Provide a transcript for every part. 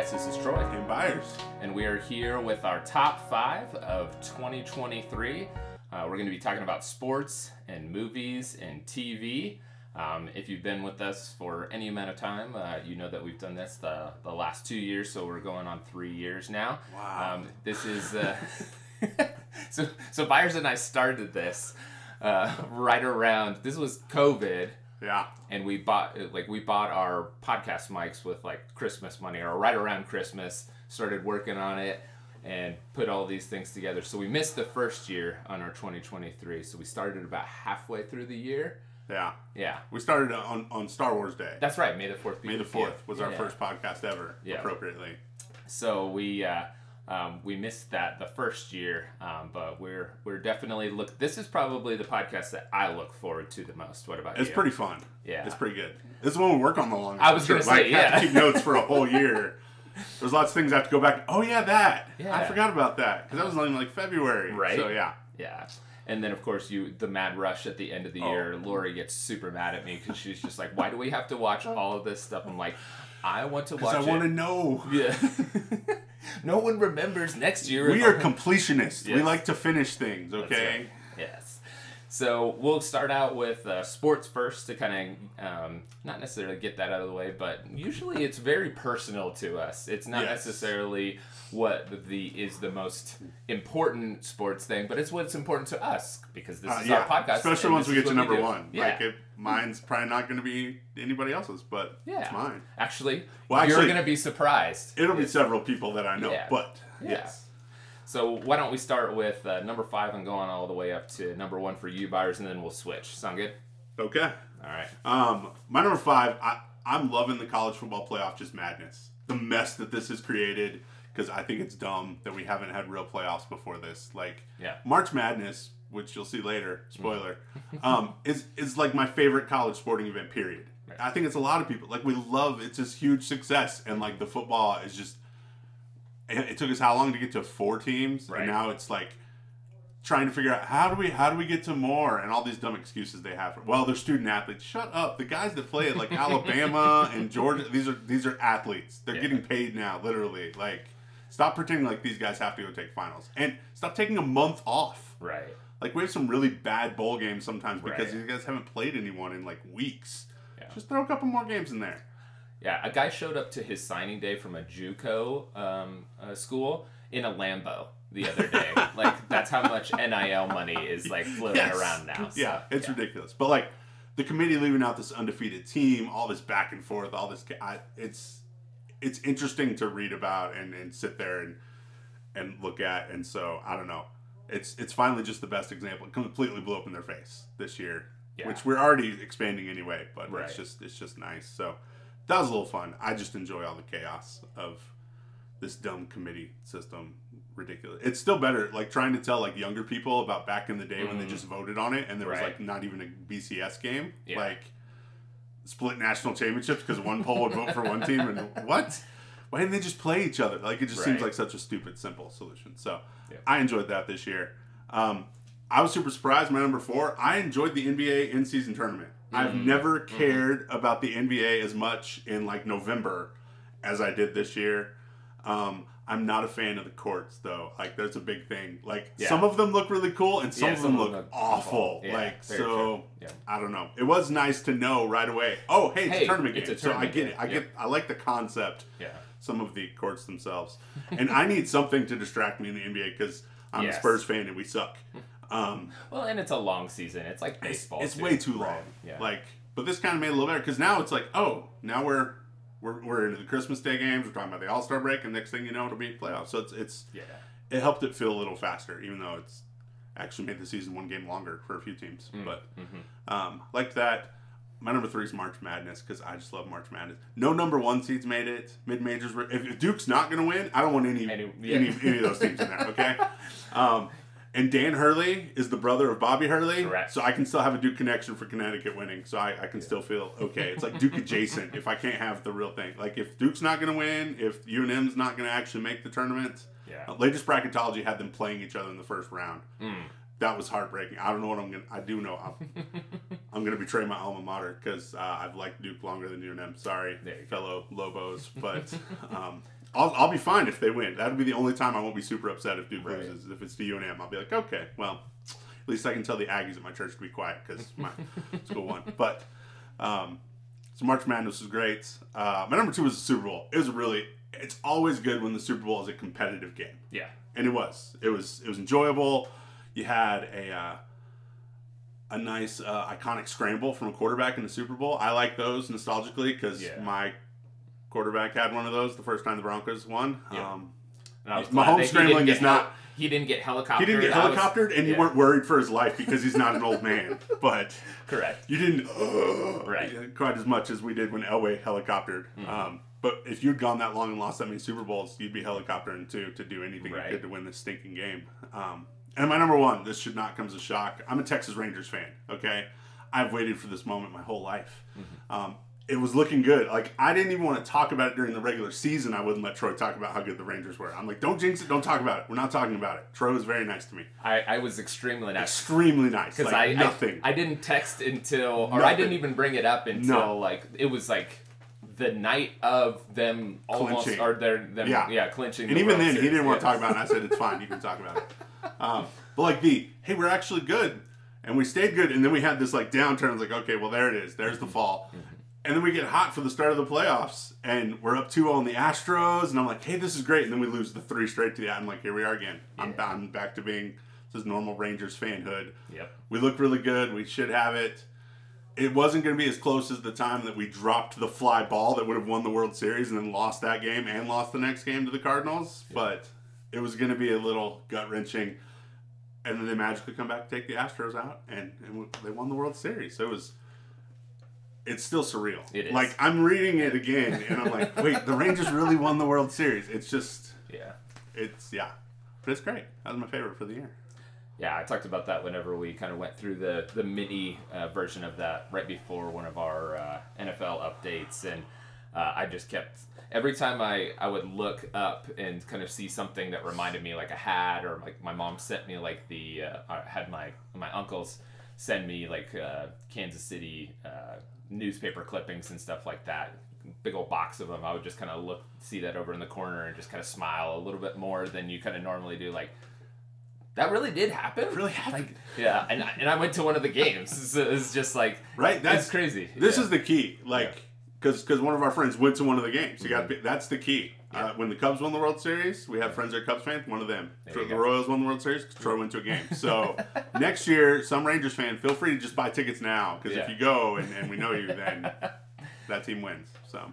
Yes, this is Troy. And Byers. And we are here with our top five of 2023. Uh, we're going to be talking about sports and movies and TV. Um, if you've been with us for any amount of time, uh, you know that we've done this the, the last two years, so we're going on three years now. Wow. Um, this is. Uh, so, so Byers and I started this uh, right around. This was COVID Yeah. and we bought like we bought our podcast mics with like Christmas money or right around Christmas. Started working on it and put all these things together. So we missed the first year on our 2023. So we started about halfway through the year. Yeah. Yeah, We started on, on Star Wars Day. that's right. May the fourth. May the 4th was our Yeah. first podcast ever, Yeah. appropriately. So we uh, um, we missed that the first year, um, but we're we're definitely look. This is probably the podcast that I look forward to the most. What about It's you? It's pretty fun. Yeah. It's pretty good. This is when we work on the longest. I was gonna Like, say, have to keep notes for a whole year. There's lots of things I have to go back. Oh, yeah, that. Yeah. I forgot about that. Because that was only like February. Right. So, yeah. Yeah. And then, of course, you the mad rush at the end of the Oh. year. Lori gets super mad at me because she's just like, "Why do we have to watch all of this stuff?" I'm like, "I want to watch I want to know. Yeah. no one remembers next year. We are completionists. We like to finish things, okay? So we'll start out with uh, sports first to kind of um, not necessarily get that out of the way, but usually it's very personal to us. It's not Yes. necessarily what the is the most important sports thing, but it's what's important to us because this Uh, is yeah, our podcast. especially once we get to number do. one. Yeah. Like, it, mine's probably not going to be anybody else's, but Yeah. it's mine. Actually, Well, you're actually- going to be surprised. It'll be several people that I know, Yeah. but Yeah. yes. So why don't we start with uh, number five and go on all the way up to number one for you Byers, and then we'll switch. Sound good? Okay. All right. Um, my number five, I, I'm loving the college football playoff just madness. The mess that this has created, because I think it's dumb that we haven't had real playoffs before this. Like, Yeah. March Madness, which you'll see later, spoiler, um, is, is like my favorite college sporting event, period. I think it's a lot of people. Like, we love it's this huge success, and like the football is just. It, took us how long to get to four teams, Right. and now it's like trying to figure out how do we how do we get to more and all these dumb excuses they have for well they're student athletes shut up the guys that play at like alabama and georgia these are these are athletes they're Yeah. getting paid now literally like stop pretending like these guys have to go take finals and stop taking a month off Right. like we have some really bad bowl games sometimes because Right. these guys haven't played anyone in like weeks Yeah. just throw a couple more games in there Yeah, a guy showed up to his signing day from a JUCO um, uh, school in a Lambo the other day. like that's how much NIL money is like floating Yes. around now. So, yeah, it's ridiculous. But like the committee leaving out this undefeated team, all this back and forth, all this, I, it's it's interesting to read about and, and sit there and and look at. And so I don't know, it's it's finally just the best example. It completely blew up in their face this year, Yeah. which we're already expanding anyway. But Right. it's just it's just nice. So that was a little fun. I just enjoy all the chaos of this dumb committee system. Ridiculous. It's still better like trying to tell like younger people about back in the day when they Mhm. just voted on it and there was like not even a bcs game. Yeah. like split national championships because one poll would vote for one team and what? Why didn't they just play each other? Like it just seems like such a stupid simple solution. So Yeah. i enjoyed that this year. Um, i was super surprised my number four i enjoyed the nba in-season tournament i've Mhm. never cared about the nba as much in like november as i did this year um, I'm not a fan of the courts though. Like, there's a big thing. Like, Yeah. some of them look really cool, and some Yeah, of them some look look awful. awful. Yeah, like, so. Yeah. I don't know. It was nice to know right away. Oh, hey, it's Hey, a tournament it's game. a so I get it. I get. I like the concept. Yeah. Some of the courts themselves, and I need something to distract me in the NBA because I'm Yes. a Spurs fan and we suck. Um, Well, and it's a long season. It's like baseball. it's way too long. Right. Yeah. Like, but this kind of made it a little better because now it's like, oh, now we're we're, we're into the Christmas Day games. We're talking about the All Star break, and next thing you know, it'll be playoffs. So it's it's yeah. it helped it feel a little faster, even though it's actually made the season one game longer for a few teams. But Mhm. um, like that, my number three is March Madness because I just love March Madness. No number one seeds made it. Mid majors. If, if Duke's not going to win, I don't want any Any- any, any, of those teams in there. Okay. Um, and Dan Hurley is the brother of Bobby Hurley, Correct. so I can still have a Duke connection for Connecticut winning. So I, I can still feel okay. It's like Duke adjacent. if I can't have the real thing, like if Duke's not going to win, if UNM's not going to actually make the tournament, Yeah. uh, latest bracketology had them playing each other in the first round. Mm. That was heartbreaking. I don't know what I'm gonna. I do know I'm, I'm gonna betray my alma mater because uh, I've liked Duke longer than UNM. Sorry, you go. fellow Lobos, but um, I'll, I'll be fine if they win. That'll be the only time I won't be super upset if Duke Right. loses. If it's to UNM, I'll be like, okay, well, at least I can tell the Aggies at my church to be quiet because my school won. But um, so March Madness was great. Uh, my number two was the Super Bowl. It was really. It's always good when the Super Bowl is a competitive game, Yeah. and it was. It was. It was enjoyable. You had a. Uh, a nice uh, iconic scramble from a quarterback in the Super Bowl. I like those nostalgically because Yeah. my quarterback had one of those the first time the Broncos won. Yeah. Um, And I was Mahomes scrambling is not- hel- He didn't get helicoptered. he didn't get I was- helicoptered, and you yeah. weren't worried for his life because he's not an old man. But correct. you didn't Right. quite as much as we did when Elway helicoptered. Mm-hmm. Um, but if you'd gone that long and lost that many Super Bowls, you'd be helicoptering too to do anything Right. you could to win this stinking game. Um, and my number one, this should not come as a shock. I'm a Texas Rangers fan. Okay, I've waited for this moment my whole life. Mm-hmm. Um, it was looking good. Like I didn't even want to talk about it during the regular season. I wouldn't let Troy talk about how good the Rangers were. I'm like, don't jinx it. Don't talk about it. We're not talking about it. Troy was very nice to me. I, I was extremely nice. Extremely nice. Because Like I, nothing. I I didn't text until or I didn't even bring it up until No. like it was like the night of them almost Clinching. or their them Yeah. yeah, clinching. And the even then, he didn't want to talk about it. And I said, it's fine. You can talk about it. Um, but like the, hey, we're actually good. And we stayed good. And then we had this like downturn. It's like, okay, well, there it is. There's Mm-hmm. the fall. And then we get hot for the start of the playoffs. And we're up 2 0 on the Astros. And I'm like, hey, this is great. And then we lose the three straight to the I'm like, here we are again. I'm, Yeah. I'm back to being this normal Rangers fanhood. Yep. We look really good. We should have it. It wasn't going to be as close as the time that we dropped the fly ball that would have won the World Series and then lost that game and lost the next game to the Cardinals. But it was going to be a little gut wrenching. And then they magically come back to take the Astros out, and, and they won the World Series. So it was. It's still surreal. It is. Like I'm reading it again, and I'm like, wait, the Rangers really won the World Series. It's just, Yeah. it's yeah, but it's great. That was my favorite for the year. Yeah, I talked about that whenever we kind of went through the the mini uh, version of that right before one of our uh, NFL updates, and uh, I just kept every time I I would look up and kind of see something that reminded me like a hat or like my mom sent me like the uh, I had my my uncles send me like uh, Kansas City uh, newspaper clippings and stuff like that. Big old box of them. I would just kind of look, see that over in the corner, and just kind of smile a little bit more than you kind of normally do. Like, that really did happen. It really happened. Like, yeah, and I, and I went to one of the games. So it's just like Right? That's crazy. This Yeah. is the key. Like, because because one of our friends went to one of the games. You got Mm-hmm. that's the key. Uh, when the Cubs won the World Series, we have friends that are Cubs fans. One of them. Troy- the. Royals won the World Series. Troy went to a game. So next year, some Rangers fan, feel free to just buy tickets now. Because if you go and, and we know you, then that team wins. So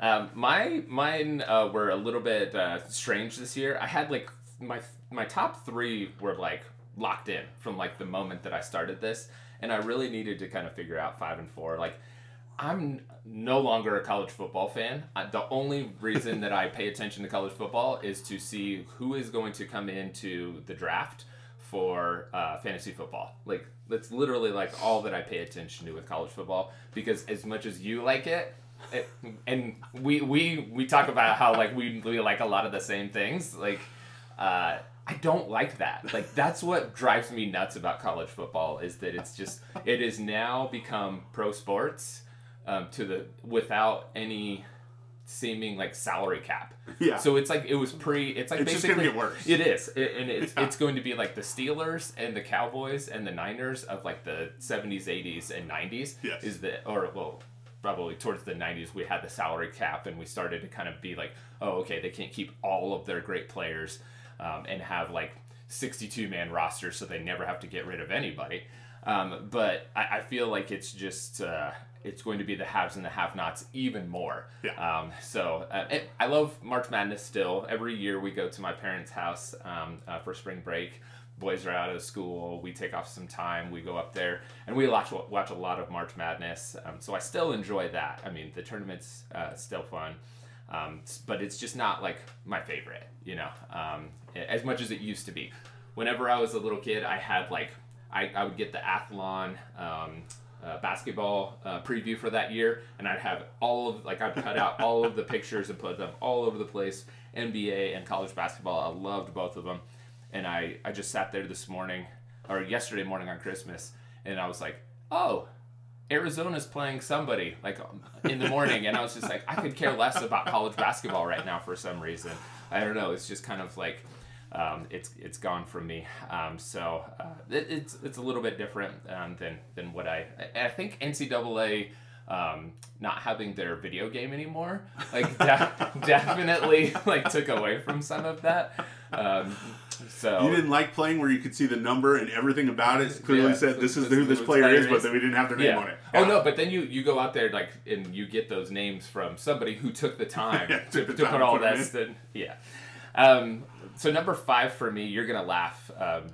Um, my mine uh, were a little bit uh, strange this year. I had like my my top three were like locked in from like the moment that I started this, and I really needed to kind of figure out five and four. Like I'm no longer a college football fan. The only reason that I pay attention to college football is to see who is going to come into the draft for uh, fantasy football. Like that's literally like all that I pay attention to with college football because as much as you like it, it and we we we talk about how like we, we like a lot of the same things like uh, I don't like that. Like that's what drives me nuts about college football is that it's just it has now become pro sports um, to the without any seeming like salary cap. Yeah. So it's like it was pre. It's like It's just basically gonna get worse. It is, It- and it's Yeah. it's going to be like the Steelers and the Cowboys and the Niners of like the seventies, eighties, and nineties. Yes. Is the or well. Probably towards the 90s, we had the salary cap, and we started to kind of be like, oh, okay, they can't keep all of their great players um, and have like 62 man rosters, so they never have to get rid of anybody. Um, but I, I feel like it's just uh, it's going to be the haves and the have-nots even more. Yeah. Um, so uh, it, I love March Madness still. Every year we go to my parents' house um, uh, for spring break. Boys are out of school. We take off some time. We go up there and we watch watch a lot of March Madness. Um, so I still enjoy that. I mean, the tournament's uh, still fun, um, but it's just not like my favorite. You know, um, as much as it used to be. Whenever I was a little kid, I had like I, I would get the Athlon um, uh, basketball uh, preview for that year, and I'd have all of like I'd cut out all of the pictures and put them all over the place. NBA and college basketball, I loved both of them, and I I just sat there this morning or yesterday morning on Christmas, and I was like, oh. Arizona's playing somebody like in the morning, and I was just like, I could care less about college basketball right now for some reason. I don't know. It's just kind of like um, it's it's gone from me. Um, so uh, it, it's it's a little bit different um, than than what I I think NCAA. Um, not having their video game anymore, like de- definitely like took away from some of that. Um, so You didn't like playing where you could see the number and everything about it clearly Yeah, said so this is this who is this player is, but then we didn't have their name yeah. on it. Oh no, but then you you go out there like and you get those names from somebody who took the time Yeah, to, to time put all that. St- yeah. Um, so number five for me, you're gonna laugh. Um,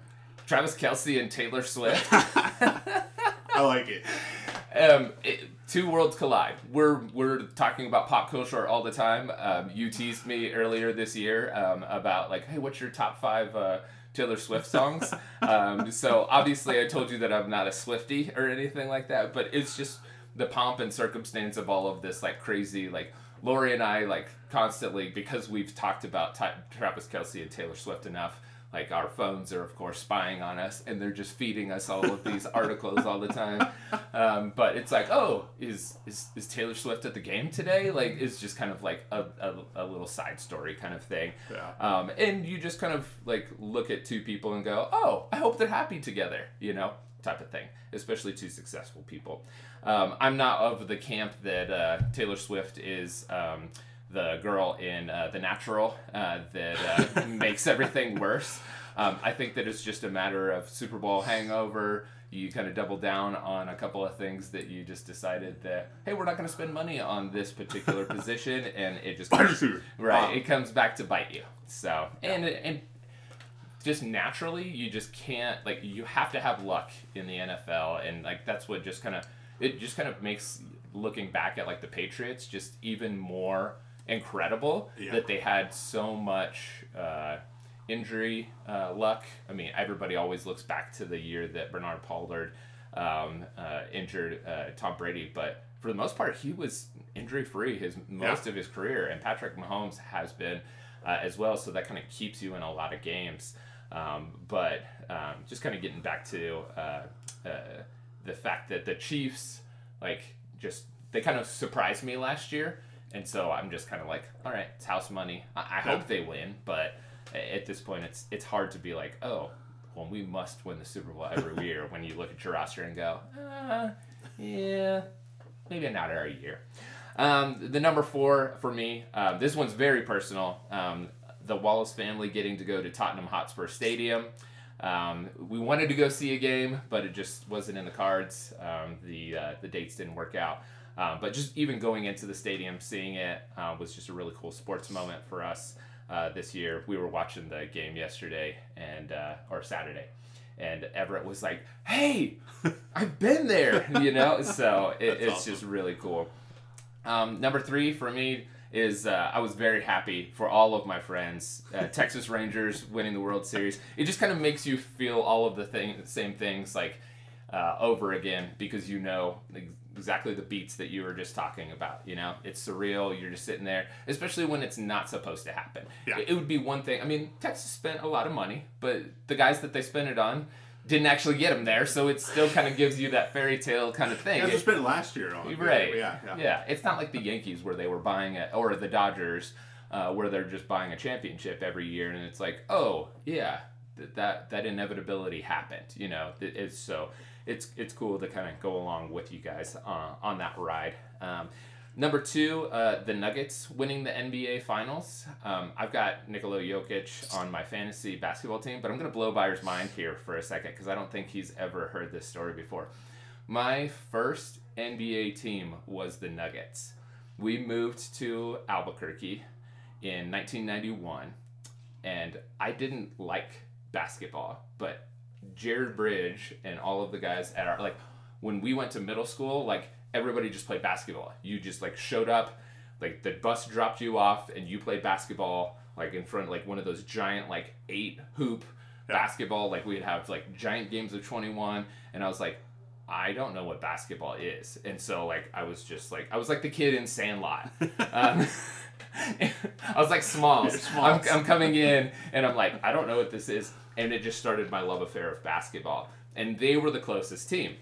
Travis Kelce and Taylor Swift. I like it. um, it, two worlds collide. We're we're talking about pop culture all the time. Um, you teased me earlier this year um, about like, hey, what's your top five uh, Taylor Swift songs? um, so obviously, I told you that I'm not a Swifty or anything like that, but it's just the pomp and circumstance of all of this like crazy like. Lori and I like constantly because we've talked about Ty- Travis Kelce and Taylor Swift enough like our phones are of course spying on us and they're just feeding us all of these articles all the time. Um, but it's like oh is, is is taylor swift at the game today? Like it's just kind of like a, a, a little side story kind of thing. Yeah. um, and you just kind of like look at two people and go oh i hope they're happy together you know type of thing especially two successful people um, i'm not of the camp that uh, taylor swift is um, the girl in uh, The Natural uh, that uh, makes everything worse. Um, I think that it's just a matter of Super Bowl hangover. You kind of double down on a couple of things that you just decided that, hey, we're not going to spend money on this particular position, and it just receiver. right. Wow. It comes back to bite you. So and and just naturally, you just can't like you have to have luck in the NFL, and like that's what just kind of it just kind of makes looking back at like the Patriots just even more incredible Yeah. that they had so much uh, injury uh, luck. I mean, everybody always looks back to the year that Bernard Pollard um, uh, injured uh, Tom Brady, but for the most part, he was injury free his most Yeah. of his career, and Patrick Mahomes has been uh, as well. So that kind of keeps you in a lot of games. Um, but um, just kind of getting back to uh, uh, the fact that the Chiefs, like, just they kind of surprised me last year, and so I'm just kind of like, all right, it's house money. I, I hope they win, but at this point, it's it's hard to be like, oh, well, we must win the Super Bowl every year. When you look at your roster and go, uh, yeah, maybe not every year. Um, the number four for me, um, this one's very personal. Um, the Wallace family getting to go to Tottenham Hotspur Stadium. Um, we wanted to go see a game, but it just wasn't in the cards. Um, the uh, the dates didn't work out. Um, but just even going into the stadium, seeing it uh, was just a really cool sports moment for us uh, this year. We were watching the game yesterday and uh, or Saturday, and Everett was like, "Hey, I've been there," you know. So it, it's awesome. just really cool. Um, number three for me is uh, I was very happy for all of my friends. Uh, Texas Rangers winning the World Series. It just kind of makes you feel all of the thing, same things like uh, over again because you know exactly the beats that you were just talking about. You know, it's surreal. You're just sitting there, especially when it's not supposed to happen. Yeah. It, it would be one thing. I mean, Texas spent a lot of money, but the guys that they spent it on didn't actually get them there, so it still kind of gives you that fairy tale kind of thing. You guys It- spent last year on. Right. Yeah, yeah. Yeah. It's not like the Yankees where they were buying it, or the Dodgers uh, where they're just buying a championship every year, and it's like, oh yeah, that that, that inevitability happened. You know, it's so it's it's cool to kind of go along with you guys uh, on that ride. Um, Number two, uh, the Nuggets winning the NBA Finals. Um, I've got Nikola Jokic on my fantasy basketball team, but I'm going to blow Byers' mind here for a second because I don't think he's ever heard this story before. My first NBA team was the Nuggets. We moved to Albuquerque in 1991, and I didn't like basketball, but Jared Bridge and all of the guys at our like when we went to middle school, like everybody just played basketball. You just like showed up, like the bus dropped you off, and you played basketball like in front of like one of those giant like eight hoop basketball. Like we'd have like giant games of twenty one, and I was like, I don't know what basketball is, and so like I was just like I was like the kid in Sandlot. um, I was like Smalls. You're I'm, I'm coming in, and I'm like I don't know what this is, and it just started my love affair of basketball, and they were the closest team.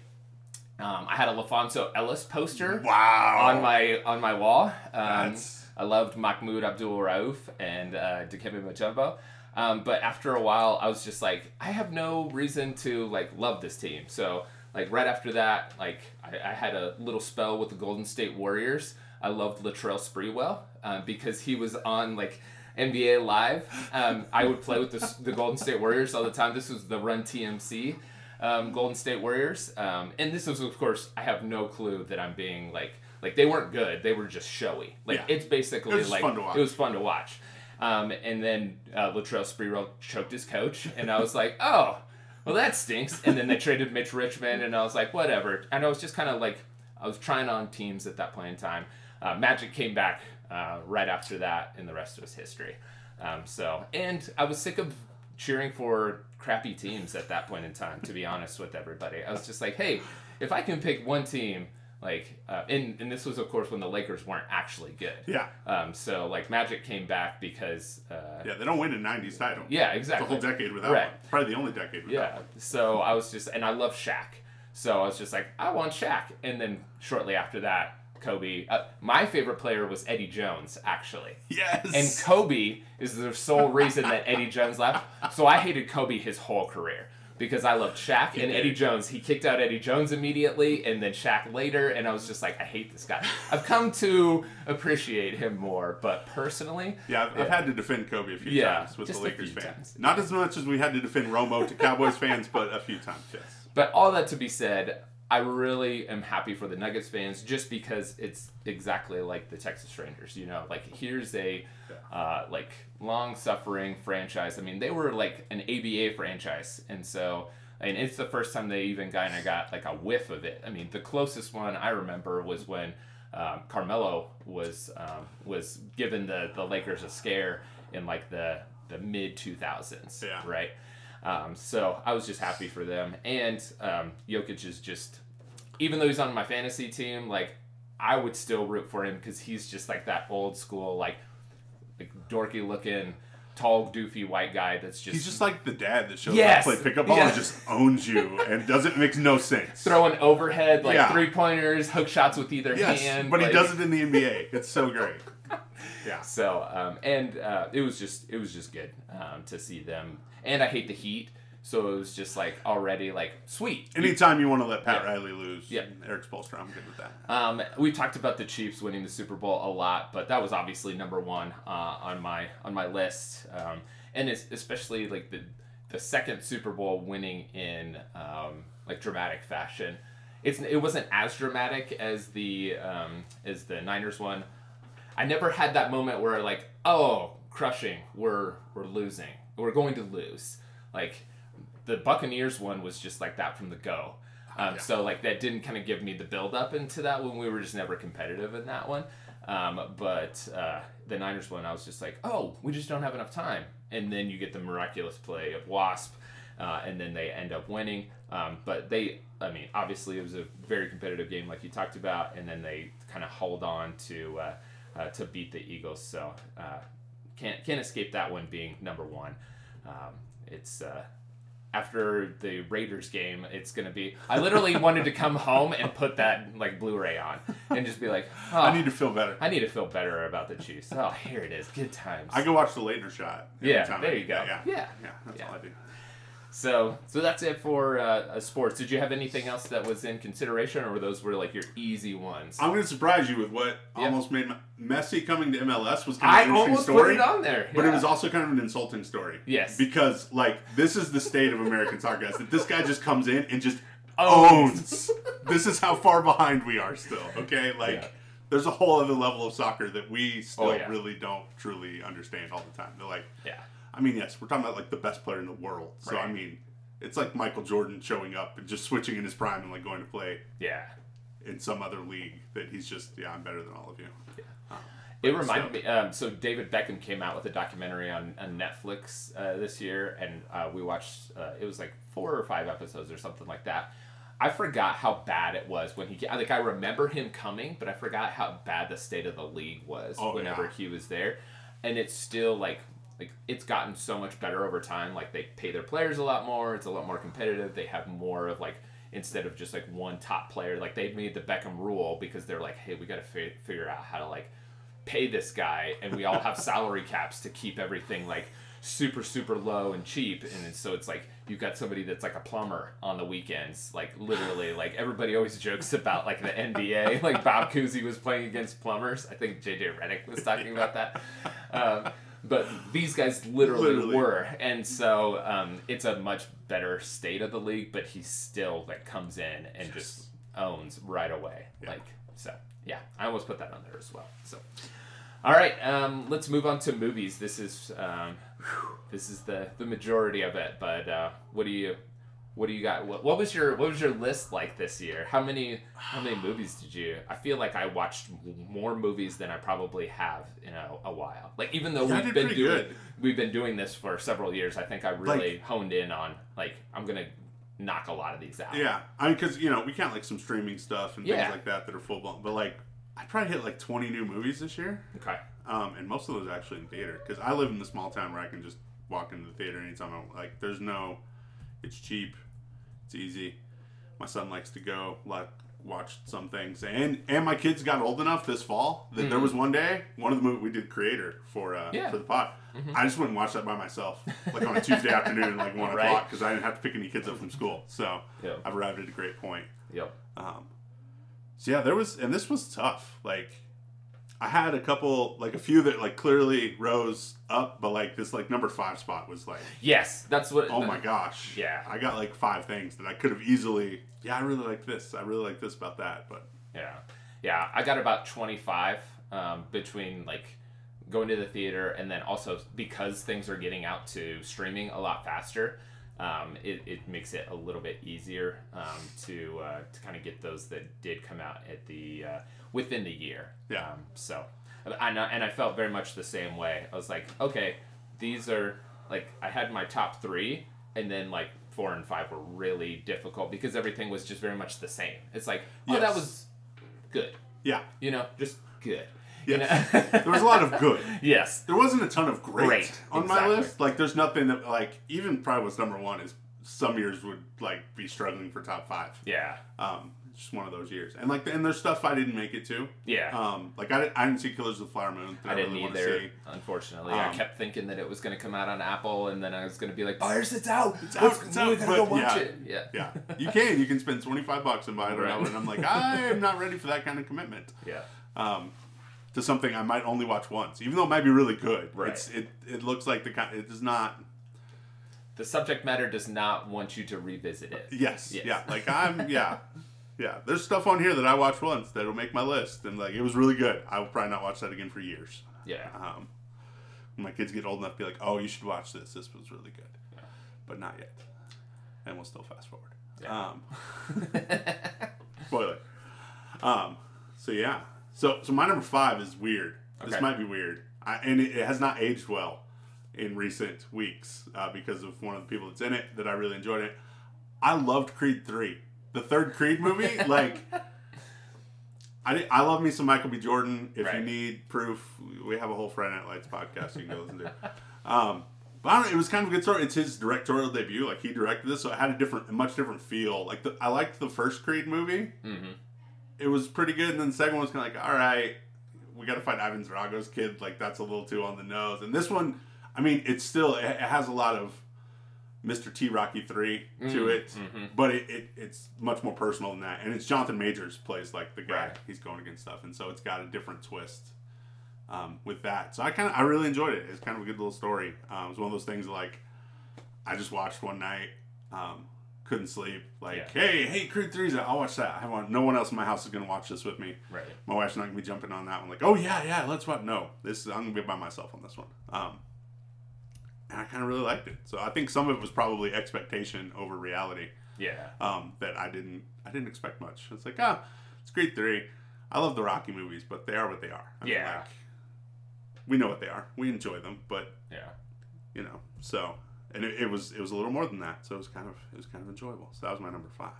Um, I had a LaFonso Ellis poster Wow. on my on my wall. Um, I loved Mahmoud Abdul Rauf and uh, Dikembe Mutombo. Um, but after a while, I was just like, I have no reason to like love this team. So like right after that, like I, I had a little spell with the Golden State Warriors. I loved Latrell Sprewell um, because he was on like NBA Live. Um, I would play with the, the Golden State Warriors all the time. This was the Run TMC um, Golden State Warriors, um, and this was of course I have no clue that I'm being like like they weren't good. They were just showy. Like Yeah. it's basically It like fun to watch. it was fun to watch. Um, and then uh, Latrell Sprewell choked his coach, and I was like, oh, well that stinks. And then they traded Mitch Richmond, and I was like, whatever. And I was just kind of like, I was trying on teams at that point in time. Uh, Magic came back uh, right after that, and the rest was history. Um, so, and I was sick of cheering for crappy teams at that point in time. To be honest with everybody, I was just like, hey, if I can pick one team. Like, uh, and, and this was, of course, when the Lakers weren't actually good. Yeah. Um, so like Magic came back because uh, Yeah, they don't win a '90s title. yeah, exactly the whole decade without Right. one. Probably the only decade without Yeah. one. So I was just and I love Shaq. So I was just like I want Shaq. And then shortly after that, Kobe. Uh, my favorite player was Eddie Jones actually. Yes. And Kobe is the sole reason that Eddie Jones left. So I hated Kobe his whole career because I loved Shaq and. Eddie Jones. He kicked out Eddie Jones immediately and then Shaq later, and I was just like, I hate this guy. I've come to appreciate him more, but personally, yeah, I've, I've had to defend Kobe a few Yeah, times with the Lakers fans. times. Not as much as we had to defend Romo to Cowboys fans, but a few times, yes. But all that to be said, I really am happy for the Nuggets fans just because it's exactly like the Texas Rangers. You know, like here's a uh, like long suffering franchise. I mean, they were like an ABA franchise, and so and it's the first time they even kind of got like a whiff of it. I mean, the closest one I remember was when um, Carmelo was um, was given the the Lakers a scare in like the the mid two thousands, Yeah. right? Um, so I was just happy for them. And um, Jokic is just, even though he's on my fantasy team, like I would still root for him because he's just like that old school, like, like dorky looking, tall, doofy white guy that's just, He's just like the dad that shows Yes. up, play pickup ball, Yeah. and just owns you, and doesn't makes no sense. throwing overhead like Yeah. three pointers, hook shots with either yes, hand. but he does it in the NBA. It's so great. Yeah. So um, and uh, it was just it was just good um, to see them. And I hate the Heat, so it was just like already like sweet. Anytime you want to let Pat Yeah. Riley lose, Yeah. Erik Spoelstra, I'm good with that. Um, we talked about the Chiefs winning the Super Bowl a lot, but that was obviously number one uh, on my on my list, um, and it's especially like the the second Super Bowl winning in um, like dramatic fashion. It's it wasn't as dramatic as the um, as the Niners one. I never had that moment where like oh crushing we're we're losing we're going to lose like the Buccaneers one was just like that from the go. Um, Yeah. So like that didn't kind of give me the build up into that when we were just never competitive in that one. Um, but uh, the Niners one, I was just like, oh, we just don't have enough time. And then you get the miraculous play of Wasp, uh, and then they end up winning. Um, but they, I mean, obviously it was a very competitive game, like you talked about, and then they kind of hold on to uh, uh, to beat the Eagles. So uh, can't can't escape that one being number one. Um, it's uh, after the Raiders game, it's gonna be. I literally wanted to come home and put that like Blu-ray on and just be like, oh, I need to feel better. I need to feel better about the Chiefs. Oh, here it is, good times. I go watch the later shot. Yeah, there I- you go. Yeah, Yeah. yeah, that's Yeah. all I do. So, so that's it for uh, uh, sports. Did you have anything else that was in consideration, or were those were like your easy ones? I'm going to surprise you with what Yeah. almost made Messi coming to MLS was kind of I an interesting almost story. put it on there, But it was also kind of an insulting story. Yes. Because, like, this is the state of American soccer, guys. That this guy just comes in and just Owns. owns. this is how far behind we are still, okay? Like, Yeah. there's a whole other level of soccer that we still Oh, yeah. really don't truly understand all the time. They're like, yeah, I mean, yes, we're talking about, like, the best player in the world. So, Right. I mean, it's like Michael Jordan showing up and just switching in his prime and, like, going to play yeah. in some other league that he's just, yeah, I'm better than all of you. It reminded me. Um, so David Beckham came out with a documentary on, on Netflix uh, this year, and uh, we watched. Uh, it was like four or five episodes or something like that. I forgot how bad it was when he. ca- Like I remember him coming, but I forgot how bad the state of the league was Oh, whenever yeah. he was there, and it's still like like it's gotten so much better over time. Like they pay their players a lot more. It's a lot more competitive. They have more of like instead of just like one top player. Like they made the Beckham rule because they're like, hey, we got to fi- figure out how to like pay this guy, and we all have salary caps to keep everything like super super low and cheap and so it's like you've got somebody that's like a plumber on the weekends like literally like everybody always jokes about like the nba like bob cousy was playing against plumbers i think jj Redick was talking about that um, but these guys literally, Literally. were and so um, it's a much better state of the league but he still like comes in and just owns right away Yeah. like so yeah i almost put that on there as well so all right, um, let's move on to movies. This is um, this is the the majority of it. But uh, what do you what do you got? What, what was your what was your list like this year? How many how many movies did you? I feel like I watched more movies than I probably have in a, a while. Like even though Yeah, we've been doing good. we've been doing this for several years, I think I really honed in on like I'm gonna knock a lot of these out. Yeah, I mean, because you know we count like some streaming stuff and Yeah. things like that that are full blown. But like, I probably hit like twenty new movies this year, Okay. um, and most of those actually in theater. Because I live in the small town where I can just walk into the theater anytime I. Like, there's no, it's cheap, it's easy. My son likes to go like watch some things, and and my kids got old enough this fall that there was one day one of the movie we did Creator for uh, Mm-hmm. Yeah. Mm-hmm. for the pod. I just went and watched that by myself, like on a Tuesday afternoon, like one Right. o'clock, because I didn't have to pick any kids up from school. So Yeah. I've arrived at a great point. Yep. Um, so yeah, there was, and this was tough. Like, I had a couple, like a few that like clearly rose up, but like this like number five spot was like, Yes, that's what. oh my gosh, Yeah. I got like five things that I could have easily, yeah, I really like this, I really like this about that, but Yeah, yeah. I got about twenty five um, between like going to the theater and then also because things are getting out to streaming a lot faster. Um, it, it makes it a little bit easier um, to uh, to kind of get those that did come out at the uh, within the year. Yeah. Um, so, I know, and I felt very much the same way. I was like, okay, these are like I had my top three, and then like four and five were really difficult because everything was just very much the same. It's like, oh, that was good. yeah, You know, just good. You know? there was a lot of good. yes. There wasn't a ton of great, Great, on my list. Like, there's nothing that like even probably what's number one is some years would like be struggling for top five. Yeah. Um, just one of those years, and like, and there's stuff I didn't make it to. Yeah. Um, like I, I didn't see Killers of the Flower Moon. That I didn't really either, unfortunately. I Um, kept thinking that it was going to come out on Apple, and then I was going to be like, "Byers, it's out! It's out, it's out," We gotta go watch yeah. it." Yeah. Yeah, you can. You can spend twenty five bucks and buy it Right. And I'm like, I am not ready for that kind of commitment. Yeah. Um, to something I might only watch once, even though it might be really good. Right. It's, it it looks like the kind. It does not. The subject matter does not want you to revisit it. Yes. Yes. Yeah. Like I'm. Yeah. Yeah. There's stuff on here that I watched once that'll make my list, and like it was really good. I will probably not watch that again for years. Yeah. Um, when my kids get old enough to be like, "Oh, you should watch this. This was really good," Yeah. but not yet. And we'll still fast forward. Yeah. Um, spoiler. Um, so yeah. So so my number five is weird. This might be weird, I, and it, it has not aged well in recent weeks uh, because of one of the people that's in it that I really enjoyed it. I loved Creed three, the third Creed movie. like, I I love me some Michael B. Jordan. If you need proof, we have a whole Friday Night Lights podcast you can go listen to. Um, but I don't know, it was kind of a good story. It's his directorial debut. Like he directed this, so it had a different, a much different feel. Like the, I liked the first Creed movie. mm-hmm. It was pretty good, and then the second one was kind of like, all right, we got to find Ivan Drago's kid. Like that's a little too on the nose. And this one, I mean, it's still it, has a lot of Mr. T Rocky three to Mm, it, mhm. but it, it it's much more personal than that. And it's Jonathan Majors plays like the guy Right. he's going against stuff, and so it's got a different twist um, with that. So I kind of I really enjoyed it. It's kind of a good little story. Um, it was one of those things like I just watched one night. Um, couldn't sleep. Like, Yeah. hey, hey, Creed three's out. I'll watch that. I want no one else in my house is gonna watch this with me. Right. My wife's not gonna be jumping on that one. Like, oh yeah, yeah, let's watch. No, this is, I'm gonna be by myself on this one. Um, and I kind of really liked it. So I think some of it was probably expectation over reality. Yeah. Um, that I didn't I didn't expect much. It's like ah, it's Creed three. I love the Rocky movies, but they are what they are. I mean, Yeah. like, we know what they are. We enjoy them, but Yeah. you know, so and it, it was it was a little more than that. So it was kind of it was kind of enjoyable. So that was my number five.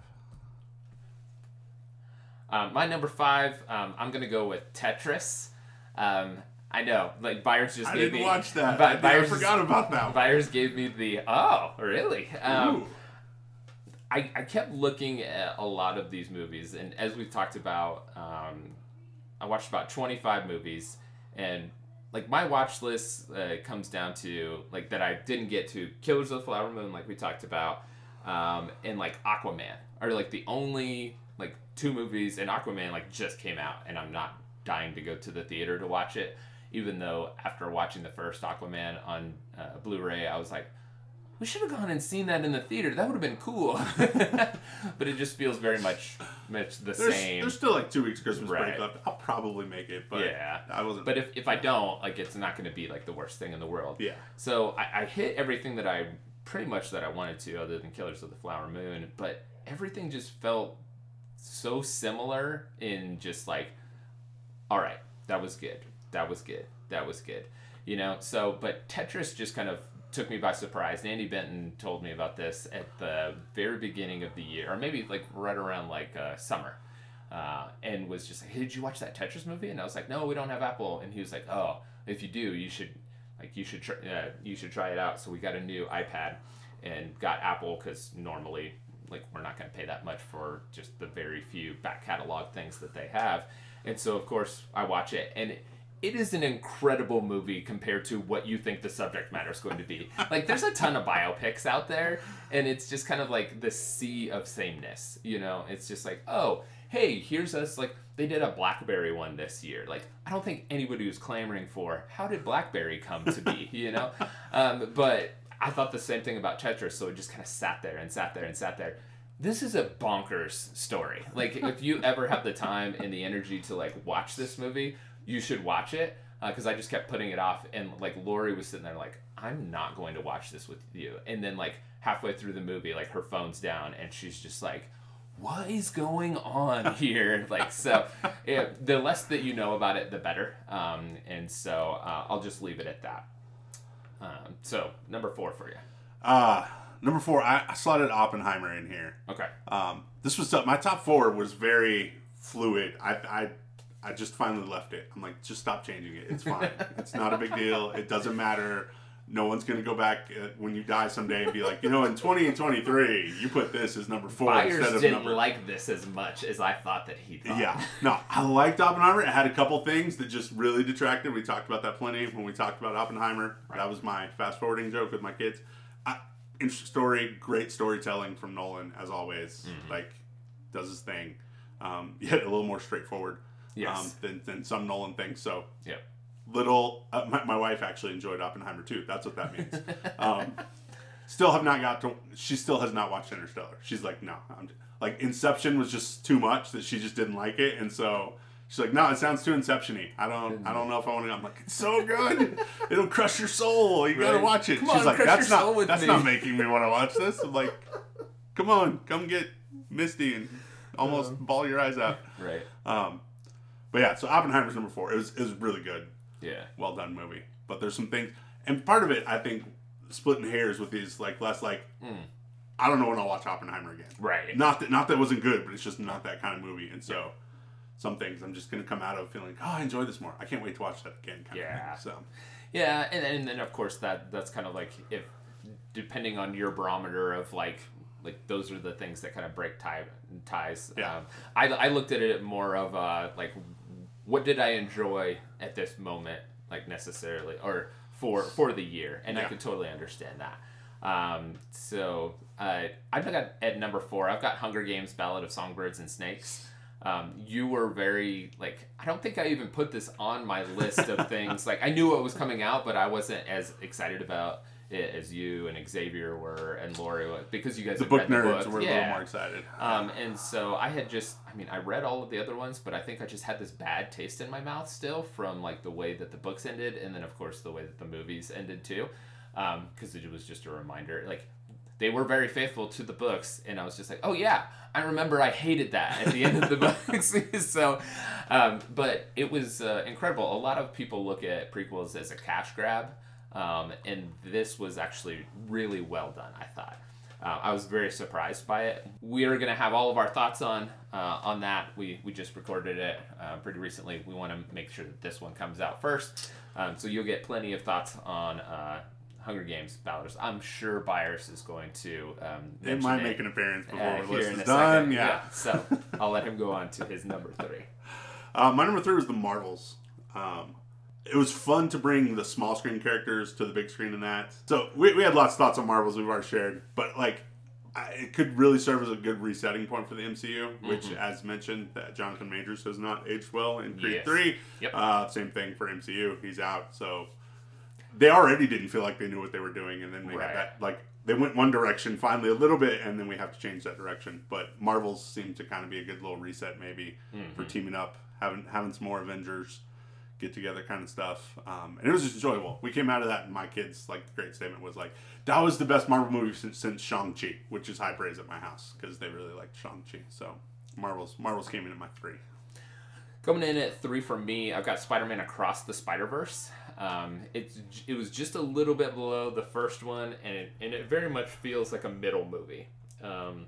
Um, my number five, um, I'm gonna go with Tetris. Um, I know, like Byers just I gave didn't me. watch that. By- I, I forgot about that. one. Byers gave me the oh really? Um. I, I kept looking at a lot of these movies, and as we've talked about, um, I watched about 25 movies, and like my watch list uh, comes down to like that I didn't get to Killers of the Flower Moon, like we talked about, um, and like Aquaman are like the only like two movies, and Aquaman like just came out, and I'm not dying to go to the theater to watch it, even though after watching the first Aquaman on uh, Blu-ray, I was like, we should have gone and seen that in the theater. That would have been cool. but it just feels very much much the There's, same. there's still like two weeks Christmas Right. break left. I'll probably make it, but Yeah. I wasn't. but if, if I don't, like it's not going to be like the worst thing in the world. yeah, So I, I hit everything that I pretty much that I wanted to, other than Killers of the Flower Moon. But everything just felt so similar in just like, all right, that was good, that was good, that was good, you know. So, but Tetris just kind of took me by surprise. Andy Benton told me about this at the very beginning of the year, or maybe like right around like uh, summer. Uh, and was just like, hey, did you watch that Tetris movie? And I was like, no, we don't have Apple. And he was like, oh, if you do, you should like you should try, uh, you should try it out. So we got a new iPad and got Apple because normally like we're not going to pay that much for just the very few back catalog things that they have. And so of course I watch it and it is an incredible movie compared to what you think the subject matter is going to be. Like there's a ton of biopics out there and it's just kind of like the sea of sameness, you know? It's just like, "Oh, hey, here's us like they did a BlackBerry one this year. Like I don't think anybody was clamoring for how did BlackBerry come to be, you know? Um, but I thought the same thing about Tetris, so it just kind of sat there and sat there and sat there. This is a bonkers story. Like if you ever have the time and the energy to like watch this movie, you should watch it because I just kept putting it off. And like Lori was sitting there like, I'm not going to watch this with you. And then like halfway through the movie, like her phone's down and she's just like, what is going on here? like so, yeah, the less that you know about it, the better. Um, and so uh, I'll just leave it at that. Um, so number four for you. uh, number four, I, I slotted Oppenheimer in here. Okay. Um, this was my top four was very fluid. I, I I just finally left it. I'm like, just stop changing it. It's fine. it's not a big deal. It doesn't matter. No one's gonna go back uh, when you die someday and be like, you know, in 20 and 23, you put this as number four Byers instead of didn't number. like this as much as I thought that he thought. yeah, no, I liked Oppenheimer. It had a couple things that just really detracted. We talked about that plenty when we talked about Oppenheimer. That was my fast forwarding joke with my kids. I, interesting story, great storytelling from Nolan as always. Mm-hmm. Like, does his thing. Um, yet a little more straightforward Yes. um, than, than some Nolan things. So Yep. little. Uh, my, my wife actually enjoyed Oppenheimer too. That's what that means. um, still have not got to. She still has not watched Interstellar. She's like, no, I'm like Inception was just too much that she just didn't like it, and so she's like, no, it sounds too Inception-y. I don't, I don't know if I want to. I'm like, it's so good. It'll crush your soul. You gotta watch it. Come she's on, like, that's not, that's me." not making me want to watch this. I'm like, come on, come get Misty and almost Uh-huh. ball your eyes out. Right. Um, but yeah, so Oppenheimer's number four. It was it was really good Yeah. well done movie. But there's some things, and part of it, I think, splitting hairs with these like less like. Mm. I don't know when I'll watch Oppenheimer again. Right. Not that not that it wasn't good, but it's just not that kind of movie. And so, some things I'm just gonna come out of feeling, oh, I enjoy this more. I can't wait to watch that again. Kind Yeah. Of thing. So Yeah, and and then of course that that's kind of like if depending on your barometer of like like those are the things that kind of break tie, ties. Yeah. Um, I I looked at it more of uh like what did I enjoy at this moment like necessarily or for for the year, and I Yeah. could totally understand that. Um, so uh, I've got at number four. I've got Hunger Games: Ballad of Songbirds and Snakes. Um, you were very like I don't think I even put this on my list of things. Like I knew it was coming out, but I wasn't as excited about as you and Xavier were and Lori was because you guys the had book read the nerds book. were a little more excited. Um, and so I had just, I mean, I read all of the other ones, but I think I just had this bad taste in my mouth still from like the way that the books ended, and then of course the way that the movies ended too, because it was just a reminder. Like they were very faithful to the books, and I was just like, oh yeah, I remember I hated that at the end of the books. so, um, but it was uh, incredible. A lot of people look at prequels as a cash grab. Um, and this was actually really well done, I thought. Uh, I was very surprised by it. We are going to have all of our thoughts on uh, on that. We, we just recorded it uh, pretty recently. We want to make sure that this one comes out first, um, so you'll get plenty of thoughts on uh, Hunger Games battles. I'm sure Byers is going to. Um, It might make an appearance before uh, our here list is done. second. Yeah. So I'll let him go on to his number three. Uh, my number three was the Marvels. Um, it was fun to bring the small screen characters to the big screen in that. So we, we had lots of thoughts on Marvels we've already shared, but like I, it could really serve as a good resetting point for the MCU, which, Mm-hmm. as mentioned, that Jonathan Majors has not aged well in Creed Yes. Three. Yep. Uh, same thing for MCU. He's out, so they already didn't feel like they knew what they were doing, and then they Right. had that like they went one direction finally a little bit, and then we have to change that direction. But Marvels seemed to kind of be a good little reset, maybe for teaming up, having having some more Avengers get together kind of stuff. Um, and it was just enjoyable. We came out of that, and my kids like great statement was like, "That was the best Marvel movie since, since Shang Chi," which is high praise at my house because they really liked Shang Chi. So Marvels Marvels came in at my three. Coming in at three for me, I've got Spider-Man Across the Spider-Verse. Um, it's it was just a little bit below the first one, and it, and it very much feels like a middle movie. Um,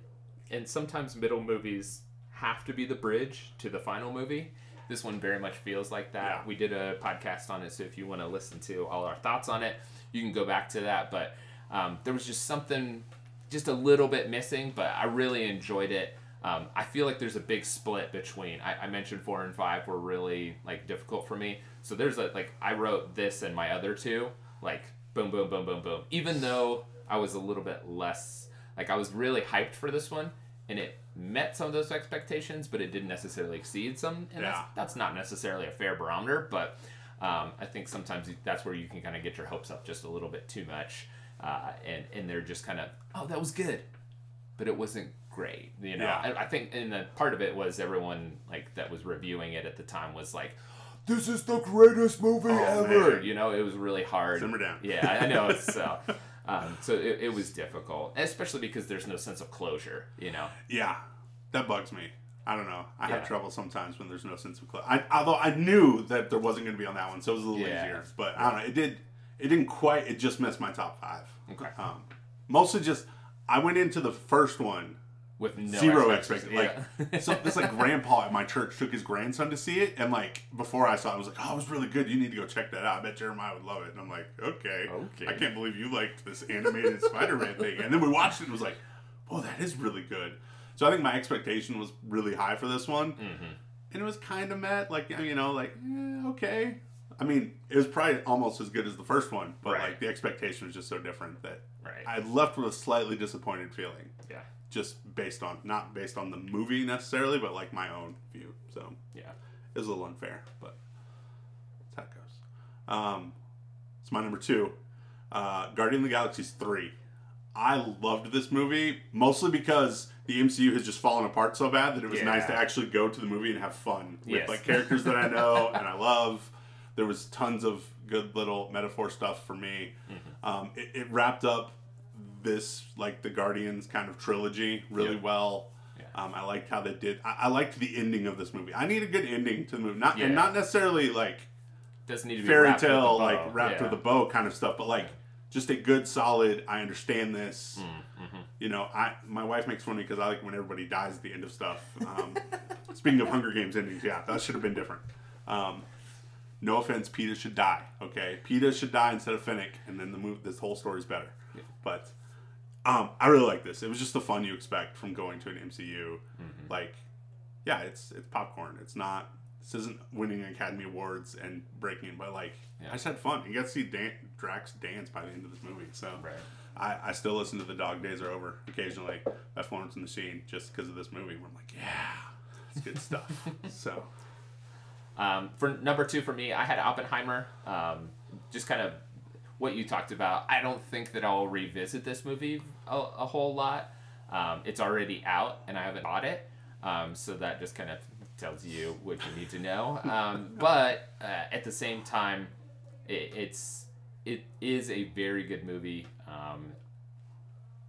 and sometimes middle movies have to be the bridge to the final movie. This one very much feels like that. Yeah. We did a podcast on it, so if you want to listen to all our thoughts on it, you can go back to that. But um, there was just something, just a little bit missing, but I really enjoyed it. Um, I feel like there's a big split between. I, I mentioned four and five were really like difficult for me. So there's a like I wrote this and my other two like boom boom boom boom boom. Even though I was a little bit less like I was really hyped for this one and it met some of those expectations, but it didn't necessarily exceed some. And Yeah. that's, that's not necessarily a fair barometer, but um, I think sometimes that's where you can kind of get your hopes up just a little bit too much, uh, and and they're just kind of oh that was good, but it wasn't great. You know, Yeah. I, I think and the part of it was everyone like that was reviewing it at the time was like. This is the greatest movie Oh, ever. man. You know, it was really hard. Simmer down. Yeah, I know. So, um, so it, it was difficult, especially because there's no sense of closure. You know. Yeah, that bugs me. I don't know. I Yeah. have trouble sometimes when there's no sense of closure. I Although I knew that there wasn't going to be on that one, so it was a little Yeah. easier. But I don't know. It did. It didn't quite. It just missed my top five. Okay. Um, mostly just I went into the first one With no zero expectation- expectation. Like yeah. so, this like grandpa at my church took his grandson to see it, and like before I saw it, I was like, "Oh, it was really good. You need to go check that out. I bet Jeremiah would love it." And I'm like, "Okay, Okay. I can't believe you liked this animated Spider-Man thing." And then we watched it and was like, "Oh, that is really good." So I think my expectation was really high for this one, Mhm. and it was kind of met. Like you know, like eh, okay. I mean, it was probably almost as good as the first one, but Right. like the expectation was just so different that Right. I left with a slightly disappointed feeling yeah. just based on not based on the movie necessarily, but like my own view. So Yeah. it was a little unfair, but that's how it goes. Um, it's my number two, uh, Guardian of the Galaxy's three. I loved this movie mostly because the MCU has just fallen apart so bad that it was nice to actually go to the movie and have fun with Yes. like characters that I know and I love. There was tons of good little metaphor stuff for me. Mm-hmm. Um, it, it wrapped up this like the Guardians kind of trilogy really Yep. well. Yeah. Um, I liked how they did. I, I liked the ending of this movie. I need a good ending to the movie, not Yeah. and not necessarily like Doesn't need to be fairy wrapped with a tale like wrapped yeah. with a bow kind of stuff, but like just a good solid. I understand this. Mm-hmm. You know, I my wife makes fun of me because I like when everybody dies at the end of stuff. Um, speaking of Hunger Games endings, yeah, that should have been different. No offense, Peeta should die. Okay, Peeta should die instead of Finnick, and then the move this whole story's better. But um, I really like this. It was just the fun you expect from going to an MCU. Mm-hmm. Like, yeah, it's it's popcorn. It's not. This isn't winning Academy Awards and breaking, but like, Yeah. I just had fun. You got to see Dan- Drax dance by the end of this movie. So Right. I, I still listen to The Dog Days Are Over occasionally by Florence and the Machine just because of this movie. Where I'm like, yeah, it's good stuff. so Um, for number two for me, I had Oppenheimer. Um, just kind of what you talked about. I don't think that I'll revisit this movie a, a whole lot. Um, it's already out, and I haven't bought it, um, so that just kind of tells you what you need to know. Um, but uh, at the same time, it, it's it is a very good movie. Um,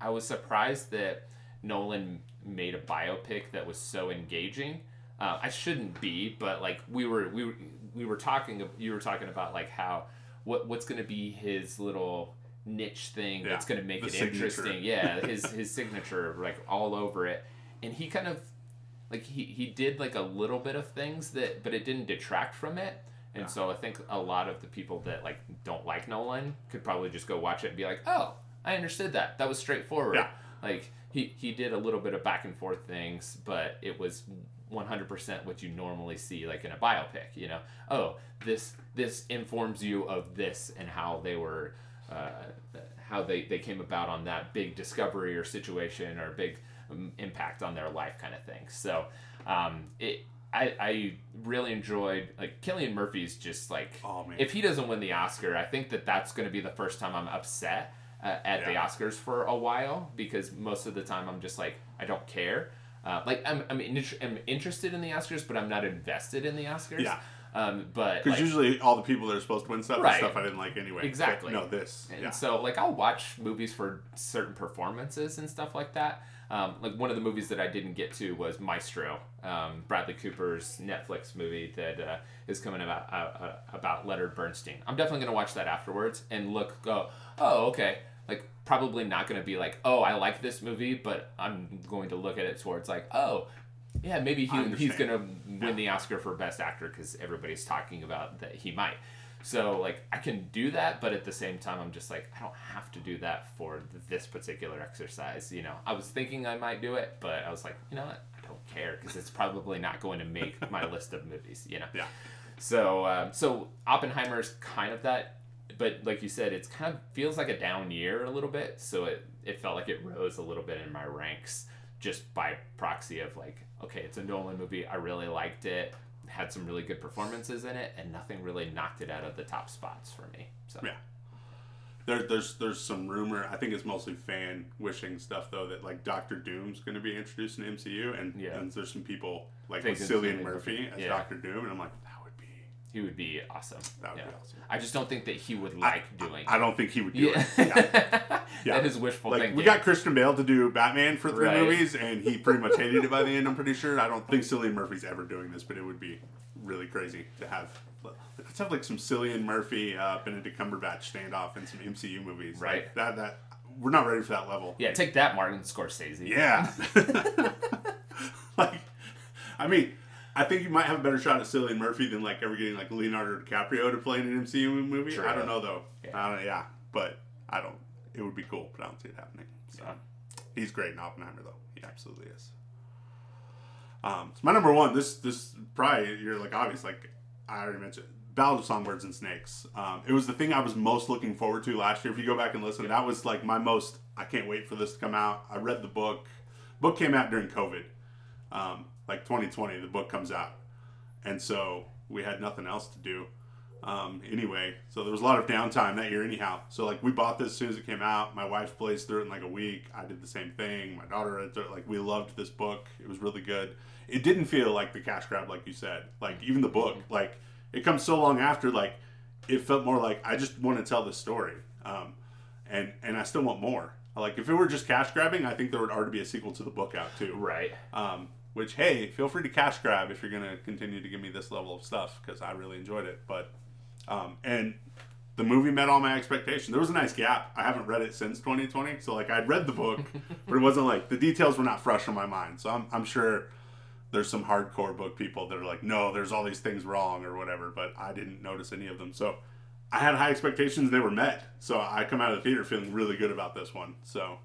I was surprised that Nolan made a biopic that was so engaging. Uh, I shouldn't be, but like we were we were, we were talking you were talking about like how what what's going to be his little niche thing that's going to make it signature. interesting. Yeah, his his signature like all over it. And he kind of like he, he did like a little bit of things that but it didn't detract from it. And so I think a lot of the people that like don't like Nolan could probably just go watch it and be like, "Oh, I understood that. That was straightforward." Yeah. Like he he did a little bit of back and forth things, but it was 100% what you normally see like in a biopic, you know. Oh, this this informs you of this and how they were uh, how they, they came about on that big discovery or situation or big um, impact on their life kind of thing. So um, it I, I really enjoyed like Cillian Murphy's just like Oh, man. if he doesn't win the Oscar, I think that that's going to be the first time I'm upset uh, at the Oscars for a while because most of the time I'm just like I don't care. Uh, like I'm I'm, in, I'm interested in the Oscars, but I'm not invested in the Oscars. Yeah. Um, but Because like, usually all the people that are supposed to win stuff Right. stuff I didn't like anyway. But Exactly. no, this. And yeah. so, like, I'll watch movies for certain performances and stuff like that. Um, like, one of the movies that I didn't get to was Maestro, um, Bradley Cooper's Netflix movie that uh, is coming about uh, uh, about Leonard Bernstein. I'm definitely gonna watch that afterwards and look, go, oh, okay. Like, probably not gonna be like, oh, I like this movie, but I'm going to look at it towards like, oh, yeah, maybe he, he's gonna win the Oscar for Best Actor because everybody's talking about that he might. So like I can do that, but at the same time I'm just like I don't have to do that for this particular exercise. You know, I was thinking I might do it, but I was like, you know what, I don't care because it's probably not going to make my list of movies. You know. Yeah. So um, so Oppenheimer's kind of that, but like you said, it's kind of feels like a down year a little bit. So it it felt like it rose a little bit in my ranks just by proxy of like, okay, it's a Nolan movie. I really liked it. Had some really good performances in it, and nothing really knocked it out of the top spots for me. So Yeah. There, there's there's some rumor. I think it's mostly fan wishing stuff though that like Doctor Doom's going to be introduced in MCU, and, Yeah. and there's some people like Cillian Murphy as Yeah. Doctor Doom, and I'm like that would be he would be awesome. that would yeah. be awesome. I just don't think that he would like doing. I don't think he would do yeah. it. Yeah. Yeah. that is wishful Like thinking. we got Christian Bale to do Batman for three Right. movies, and he pretty much hated it by the end. I'm pretty sure. I don't think Cillian Murphy's ever doing this, but it would be really crazy to have. Let's have like some Cillian Murphy, uh, Benedict Cumberbatch standoff in some MCU movies. Like, Right. that that we're not ready for that level. yeah, take that, Martin Scorsese. Yeah. like, I mean, I think you might have a better shot at Cillian Murphy than like ever getting like Leonardo DiCaprio to play in an MCU movie. I don't know though. Yeah. I don't, yeah, but I don't. It would be cool, but I don't see it happening. So Yeah. he's great in Oppenheimer though. He absolutely is. Um, so my number one. This this probably you're like obvious. Like I already mentioned. Ballad of Songbirds and Snakes. Um, it was the thing I was most looking forward to last year. If you go back and listen, that was like my most. I can't wait for this to come out. I read the book. Book came out during COVID, um, like 2020. The book comes out, and so we had nothing else to do um, anyway. So there was a lot of downtime that year, anyhow. So like we bought this as soon as it came out. My wife blazed through it in like a week. I did the same thing. My daughter read through it. Like we loved this book. It was really good. It didn't feel like the cash grab, like you said. Like even the book, like it comes so long after. Like it felt more like I just want to tell this story, um, and and I still want more. Like if it were just cash grabbing, I think there would already be a sequel to the book out too. Right. Um, which hey, feel free to cash grab if you're gonna continue to give me this level of stuff because I really enjoyed it. But um, and the movie met all my expectations. There was a nice gap. I haven't read it since 2020, so like I'd read the book, but it wasn't like the details were not fresh in my mind. So I'm I'm sure there's some hardcore book people that are like, no, there's all these things wrong or whatever, but I didn't notice any of them. So I had high expectations they were met. So I come out of the theater feeling really good about this one. So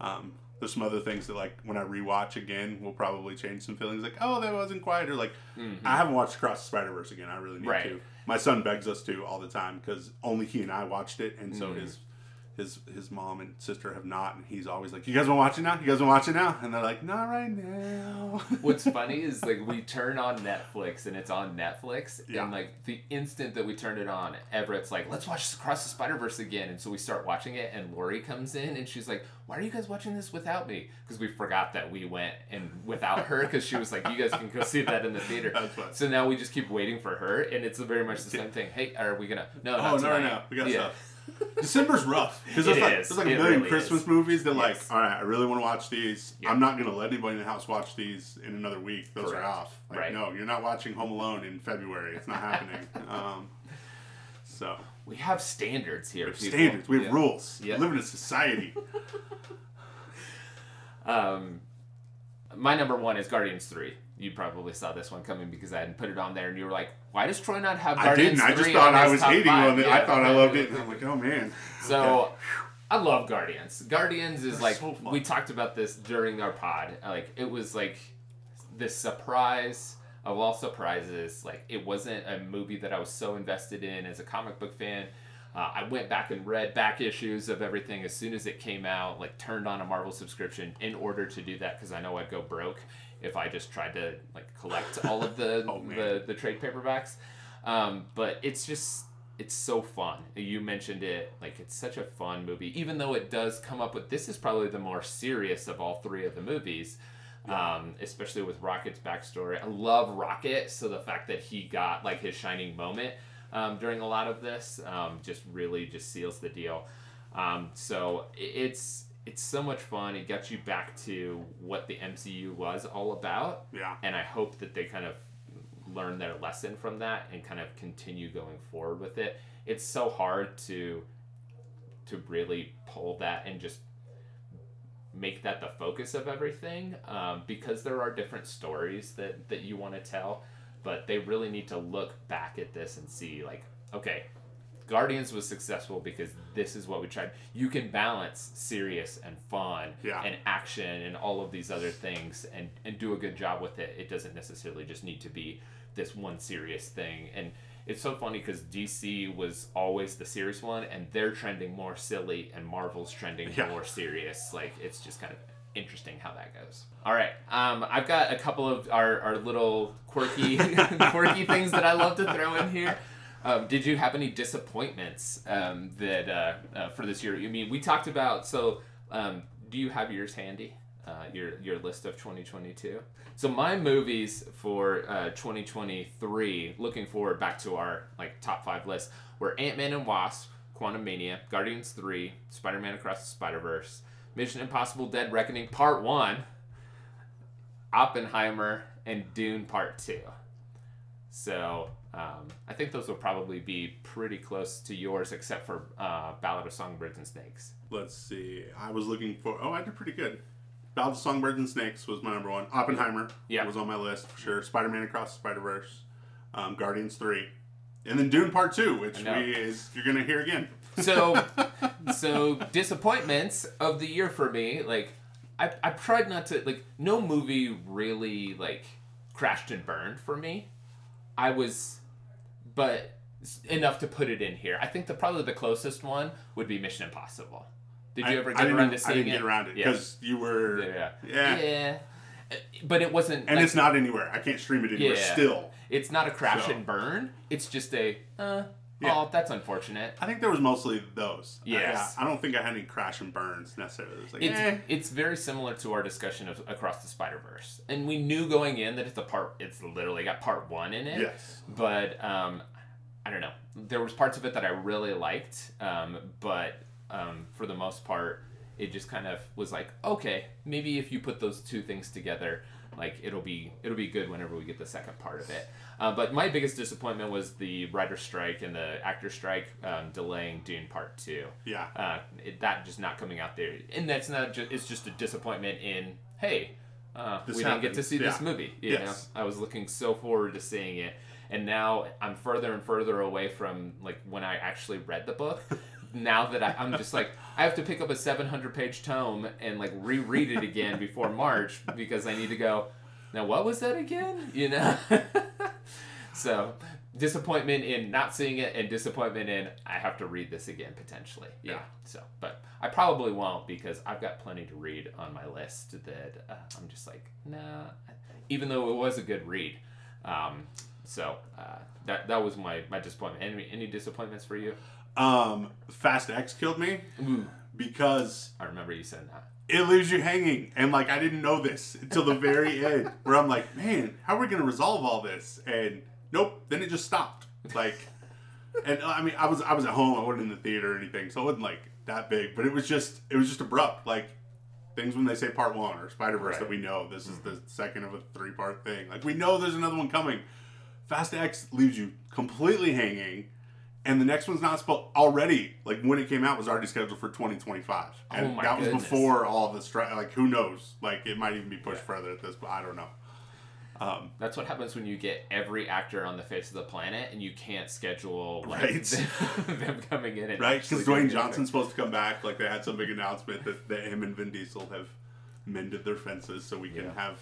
um, there's some other things that like when I rewatch again will probably change some feelings like, oh, that wasn't quite or like I haven't watched Across the Spider Verse again. I really need Right. to. My son begs us to all the time because only he and I watched it, and so Mhm. his his his mom and sister have not, and he's always like, "You guys want to watch it now? You guys want to watch it now?" And they're like, "Not right now." What's funny is like we turn on Netflix and it's on Netflix, Yeah. and like the instant that we turned it on, Everett's like, "Let's watch Across the Spider Verse again." And so we start watching it, and Lori comes in and she's like, "Why are you guys watching this without me?" Because we forgot that we went and without her, because she was like, "You guys can go see that in the theater." So now we just keep waiting for her, and it's very much the same thing. Hey, are we gonna? No, oh not no, no, no, we got yeah. stuff. December's rough because It there's like is. there's like a It million really Christmas is. movies that like, all right, I really want to watch these. Yeah. I'm not gonna let anybody in the house watch these in another week. Those Correct. are off. Like, Right. no, you're not watching Home Alone in February. It's not happening. Um, so We have standards here. we have people. standards. We have Yeah. rules. Yeah. We live in a society. Um, my number one is Guardians Three. you probably saw this one coming because I hadn't put it on there, and you were like, "Why does Troy not have Guardians I didn't. I just thought I was hating five? on it. Yeah, I thought I loved it. I'm like, oh man. So Okay. I love Guardians. Guardians is They're like so we talked about this during our pod. Like it was like this surprise of all surprises. Like it wasn't a movie that I was so invested in as a comic book fan. Uh, I went back and read back issues of everything as soon as it came out. Like turned on a Marvel subscription in order to do that because I know I'd go broke if I just tried to like collect all of the Oh, the, the trade paperbacks. Um, but it's just it's so fun. You mentioned it, like it's such a fun movie, even though it does come up with this is probably the more serious of all three of the movies. Um, especially with Rocket's backstory. I love Rocket, so the fact that he got like his shining moment um, during a lot of this um, just really just seals the deal. Um, so it's it's so much fun. It gets you back to what the MCU was all about Yeah. and I hope that they kind of learn their lesson from that and kind of continue going forward with it. It's so hard to to really pull that and just make that the focus of everything um, because there are different stories that that you want to tell but they really need to look back at this and see like okay guardians was successful because this is what we tried you can balance serious and fun Yeah. and action and all of these other things and and do a good job with it it doesn't necessarily just need to be this one serious thing and it's so funny because DC was always the serious one, and they're trending more silly, and Marvel's trending Yeah. more serious. Like it's just kind of interesting how that goes. All right, um, I've got a couple of our, our little quirky quirky things that I love to throw in here. Um, did you have any disappointments um, that uh, uh, for this year? I mean, we talked about. So, um, do you have yours handy? Uh, your your list of 2022. So my movies for uh, 2023, looking forward back to our like top five list, were Ant Man and Wasp, Quantumania, Guardians 3, Spider Man Across the Spider Verse, Mission Impossible: Dead Reckoning Part One, Oppenheimer, and Dune Part Two. So um, I think those will probably be pretty close to yours, except for uh, Ballad of Songbirds and Snakes. Let's see. I was looking for. Oh, I did pretty good. Ballad of Songbirds and Snakes was my number one. Oppenheimer Yeah. was on my list for sure. Spider Man Across the Spider Verse, um, Guardians Three, and then Dune Part Two, which we is you're gonna hear again. So, so disappointments of the year for me, like I, I tried not to like no movie really like crashed and burned for me. I was, but enough to put it in here. I think the probably the closest one would be Mission Impossible. Did you I- ever get didn't, around to I seeing didn't it? get around it Yeah. because you were. Yeah. Yeah. Yeah. Uh, But it wasn't. And like, it's not anywhere. I can't stream it anywhere Yeah. still. It's not a crash So- and burn. It's just a. Uh, Yeah. Oh, that's unfortunate. I think there was mostly those. Yes. I, I don't think I had any crash and burns necessarily. It was like, It's, eh. it's very similar to our discussion of Across the Spider Verse, and we knew going in that it's a part. It's literally got part one in it. Yes. But um, I don't know. There was parts of it that I really liked, um, but um, for the most part, it just kind of was like, okay, maybe if you put those two things together, like it'll be it'll be good whenever we get the second part of it. Uh, but my biggest disappointment was the writer strike and the actor strike um, delaying Dune Part Two Yeah. uh, it, that just not coming out there, and that's not just it's just a disappointment in hey, uh, we didn't get to see this movie. You Yes. know, I was looking so forward to seeing it, and now I'm further and further away from like when I actually read the book. now that I, I'm just like I have to pick up a 700 page tome and like reread it again before March because I need to go. Now what was that again? You know. so disappointment in not seeing it and disappointment in I have to read this again potentially. Yeah. Yeah. So, but I probably won't because I've got plenty to read on my list that uh, I'm just like, nah. Even though it was a good read. Um, so uh, that that was my my disappointment. Any any disappointments for you? Um, Fast X killed me Ooh, because I remember you saying that. it leaves you hanging, and like I didn't know this until the very end, where I'm like, man, how are we gonna resolve all this? And nope, then it just stopped. Like, and I mean, I was I was at home, I wasn't in the theater or anything, so it wasn't like that big, but it was just it was just abrupt. Like things when they say part one or Spider Verse Right. that we know this is the second of a three part thing. Like we know there's another one coming. Fast X leaves you completely hanging. And the next one's not supposed already. Like when it came out, was already scheduled for 2025, and Oh my that was goodness. before all the strike. Like who knows? Like it might even be pushed further at this, but I don't know. Um, That's what happens when you get every actor on the face of the planet and you can't schedule like Right. them coming in and right? Because Dwayne. Johnson's supposed to come back. Like they had some big announcement that, that him and Vin Diesel have mended their fences, so we can Yeah. have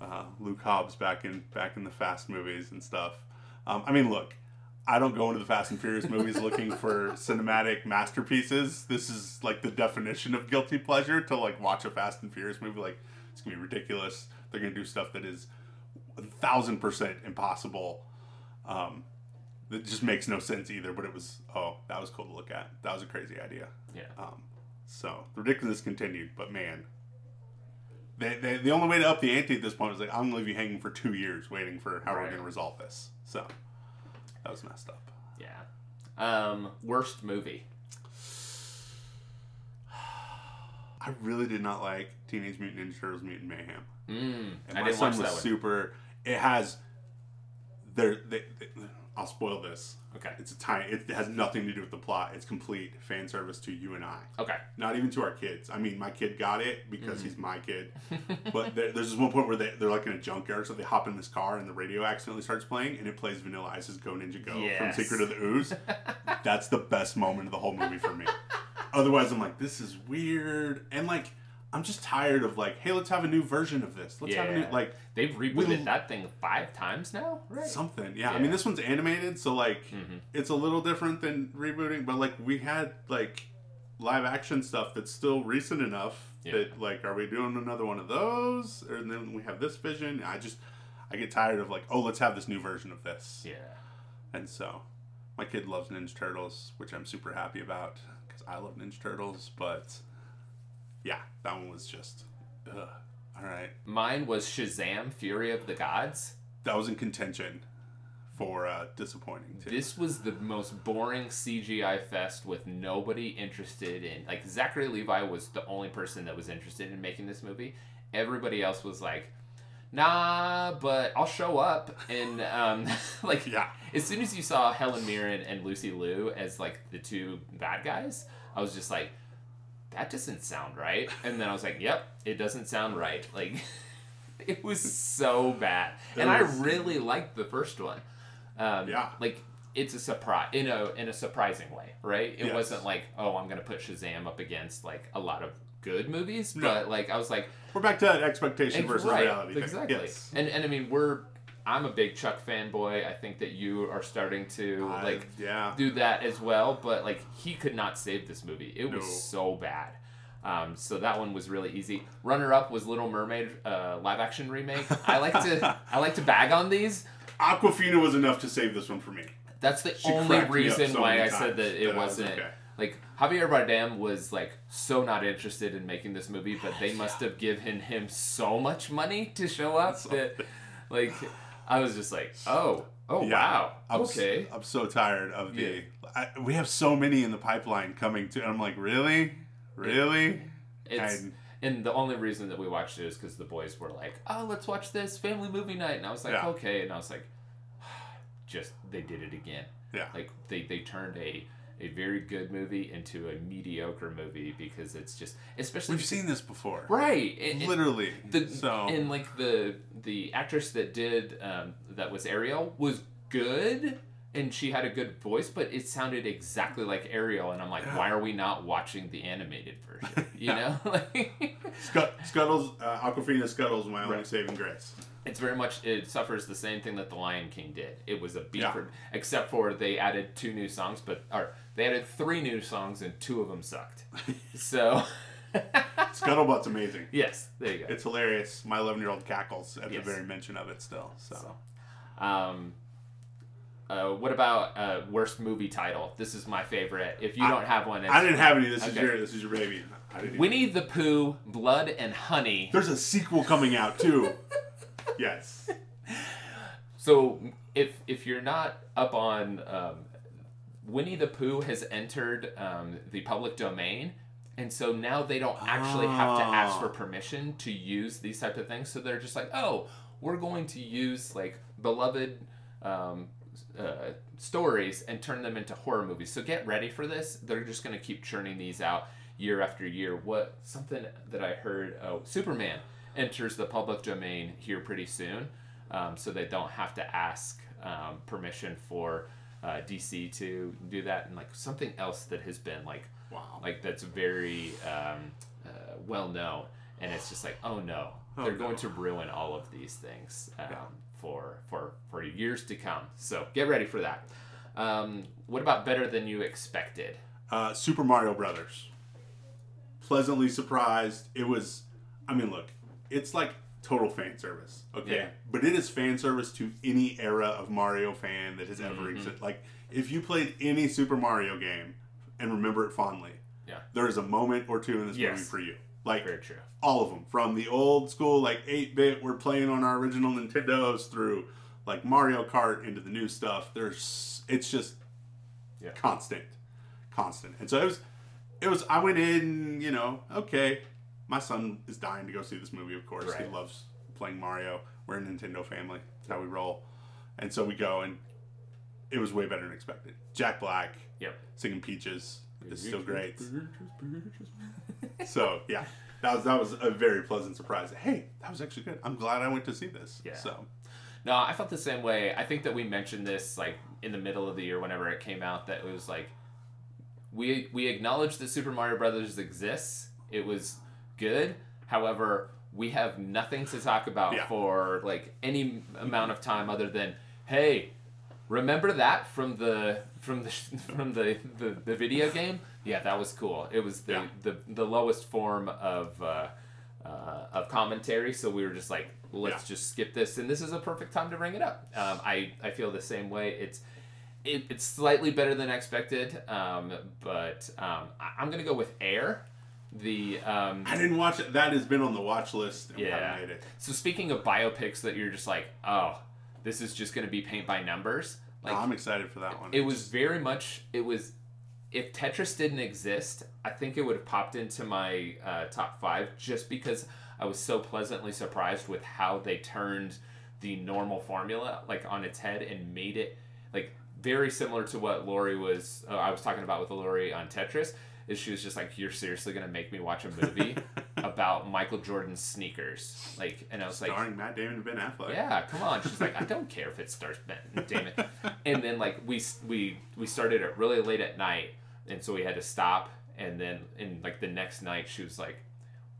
uh, Luke Hobbs back in back in the Fast movies and stuff. Um, I mean, look, I don't go into the Fast and Furious movies looking for cinematic masterpieces. This is like the definition of guilty pleasure to like watch a Fast and Furious movie. Like it's gonna be ridiculous. They're gonna do stuff that is a thousand percent impossible. Um, that just makes no sense either. But it was oh, that was cool to look at. That was a crazy idea. Yeah. Um, so the ridiculousness continued, but man, they, they, the only way to up the ante at this point was like I'm gonna leave you hanging for two years waiting for how we're Right. gonna resolve this. So that was messed up. Yeah. Um, worst movie. I really did not like Teenage Mutant Ninja Turtles: Mutant Mayhem. Mm, And I my didn't son was super. It has. There, they, they, I'll spoil this. Okay. It's a tiny. It has nothing to do with the plot. It's complete fan service to you and I. Okay. Not even to our kids. I mean, my kid got it because Mm-hmm. he's my kid. but there, there's this one point where they, they're like in a junkyard, so they hop in this car and the radio accidentally starts playing, and it plays Vanilla Ice's "Go Ninja Go" Yes. from Secret of the Ooze. That's the best moment of the whole movie for me. Otherwise, I'm like, this is weird, and like, I'm just tired of like, hey, let's have a new version of this. Let's have a new like They've rebooted We- that thing five times now, right? something. Yeah, I mean, this one's animated, so like, Mhm. it's a little different than rebooting, but like, we had like live action stuff that's still recent enough Yeah. that like, are we doing another one of those, or then we have this vision? I just, I get tired of like, oh, let's have this new version of this, Yeah. and so my kid loves Ninja Turtles, which I'm super happy about because I love Ninja Turtles, but yeah, that one was just, ugh. all right, Mine was Shazam: Fury of the Gods. that was in contention for uh, disappointing too. This was the most boring CGI fest with nobody interested in. Like Zachary Levi was the only person that was interested in making this movie. Everybody else was like, "Nah, but I'll show up." And um, like, Yeah. as soon as you saw Helen Mirren and Lucy Liu as like the two bad guys, I was just like, "That doesn't sound right." And then I was like, "Yep, it doesn't sound right." Like, it was so bad, It and I really liked the first one. Um, Yeah. Like it's a surprise in a in a surprising way, right? It Yes. wasn't like, oh, I'm gonna put Shazam up against like a lot of good movies, No. but like I was like, We're back to that expectation versus right, reality. Exactly. Yes. And and I mean we're I'm a big Chuck fanboy. I think that you are starting to I- like yeah. do that as well, but like he could not save this movie. It was so bad. Um, so that one was really easy. Runner up was Little Mermaid uh, live action remake. I like to I like to bag on these. Awkwafina was enough to save this one for me. That's the She only reason so why I said that it that I was wasn't okay. like Javier Bardem was like so not interested in making this movie, but they must have given him so much money to show up that like I was just like, oh, oh Yeah. wow, I'm, okay, I'm so tired of the. Yeah. I, we have so many in the pipeline coming to. And I'm like, really, really. it's. And- and the only reason that we watched it is because the boys were like, "Oh, let's watch this family movie night," and I was like, Yeah. "Okay," and I was like, "Just they did it again." Yeah. like they they turned a a very good movie into a mediocre movie because it's just especially We've seen this before. right and, and Literally. the so. and like the the actress that did um, that was Ariel was good and she had a good voice but it sounded exactly like Ariel and I'm like why are we not watching the animated version you know like Scuttles, uh, Awkwafina Scuttles, my only Right. saving grace. It's very much it suffers the same thing that the Lion King did. It was a beat Yeah. for except for they added two new songs, but or they added three new songs and two of them sucked. so Scuttlebutt's amazing. yes, there you go. It's hilarious. My 11 year old cackles at Yes. the very mention of it still. So. So, um, uh, what about uh, worst movie title? This is my favorite. If you I- don't have one, it's I didn't have any. This is your. This is your baby. I didn't. Winnie the Pooh, Blood and Honey. There's a sequel coming out too. yes. So if if you're not up on um, Winnie the Pooh has entered um, the public domain, and so now they don't actually have to ask for Oh. permission to use these type of things. So they're just like, oh, we're going to use like beloved um, uh, stories and turn them into horror movies. So get ready for this. They're just going to keep churning these out year after year. What something that I heard? Oh, Superman enters the public domain here pretty soon. um, so they don't have to ask um, permission for uh, DC to do that. And like something else that has been like Wow. like that's very um, uh, well known, and it's just like, oh no, Oh, they're no. going to ruin all of these things um, for for for years to come. So get ready for that. Um, what about better than you expected? Uh, Super Mario Brothers. Pleasantly surprised. It was. I mean, look, it's like total fan service. Okay, Yeah. but it is fan service to any era of Mario fan that has Mm-hmm. ever existed. Like, if you played any Super Mario game and remember it fondly, Yeah. there is a moment or two in this Yes. movie for you. Like Very true. all of them, from the old school like eight bit, we're playing on our original Nintendos through like Mario Kart into the new stuff. There's it's just Yeah. constant, constant. And so it was, it was. I went in, you know, okay. My son is dying to go see this movie. Of course, Right. he loves playing Mario. We're a Nintendo family. That's how we roll. And so we go, and it was way better than expected. Jack Black Yep. singing Peaches is still great. So yeah, that was that was a very pleasant surprise. Hey, that was actually good. I'm glad I went to see this. Yeah. So No, I felt the same way. I think that we mentioned this like in the middle of the year whenever it came out that it was like we we acknowledged that Super Mario Brothers exists. It was good. However, we have nothing to talk about Yeah. for like any amount of time other than hey, remember that from the from the from the the, the video game? Yeah, that was cool. It was the Yeah. the, the lowest form of uh, uh, of commentary, so we were just like, let's Yeah. just skip this, and this is a perfect time to bring it up. Um, I I feel the same way. It's it, it's slightly better than expected, um, but um, I, I'm gonna go with Air. The um, I didn't watch it. That has been on the watch list. And Yeah. it. so speaking of biopics that you're just like, oh, this is just gonna be paint by numbers. Like No, I'm excited for that one. it was very much it was if tetris didn't exist i think it would have popped into my uh, top five just because i was so pleasantly surprised with how they turned the normal formula like on its head and made it like very similar to what lori was uh, i was talking about with lori on tetris is she was just like you're seriously to make me watch a movie about michael jordan's sneakers like and i was like starring Matt Damon and Ben Affleck. yeah, come on. She's like, I don't care if it starts Ben Damon. And then like we we we started it really late at night, and so we had to stop. And then in like the next night, she was like,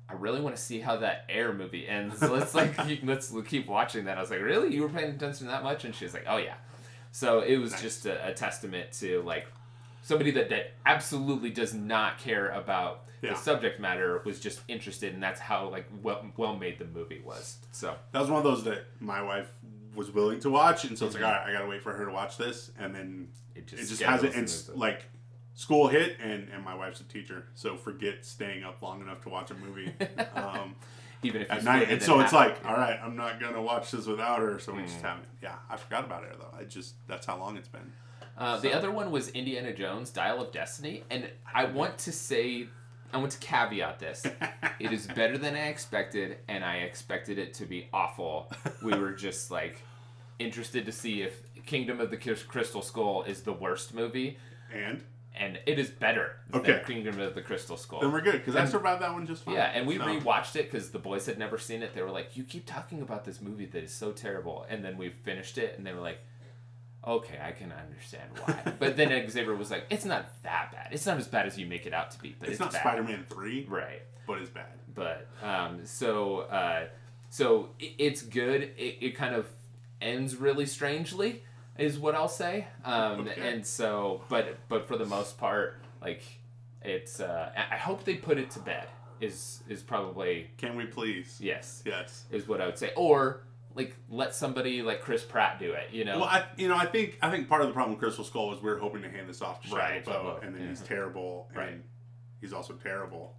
I really want to see how that Air movie ends. Let's like keep, let's keep watching that. I was like, really? You were paying attention that much? And she was like, oh yeah. So it was Nice. just a, a testament to like somebody that that absolutely does not care about Yeah. the subject matter was just interested, and that's how like well well made the movie was. So. That was one of those that my wife was willing to watch, and so it's Mhm. like, all right, I gotta wait for her to watch this, and then It just, it just, just hasn't. and like school hit, and and my wife's a teacher, so forget staying up long enough to watch a movie. Um, even if at night. And so it's like, all right, I'm not gonna watch this without her. So we Mm. just haven't. Yeah, I forgot about her though. I just that's how long it's been. Uh, the other one was Indiana Jones: Dial of Destiny, and I want to say, I want to caveat this: it is better than I expected, and I expected it to be awful. We were just like interested to see if Kingdom of the Crystal Skull is the worst movie, and and it is better Okay. than Kingdom of the Crystal Skull. then we're good because I survived that one just fine. Yeah, and we So, rewatched it because the boys had never seen it. They were like, "You keep talking about this movie that is so terrible," and then we finished it, and they were like, "Okay, I can understand why." but then Xavier was like, "It's not that bad. It's not as bad as you make it out to be, but It's, it's, not. Spider-Man three, right? but it's bad. But um, so uh, so it, it's good. It, it kind of ends really strangely, is what I'll say. Um, Okay. And so, but but for the most part, like it's. Uh, I I hope they put it to bed. Is is probably Can we please? yes Yes. is what I would say. Or like let somebody like Chris Pratt do it. You know. Well, I you know I think I think part of the problem with Crystal Skull is we are hoping to hand this off to Shia Right, LaBeouf, LaBeouf, and then yeah. he's terrible, Right. and he's also terrible.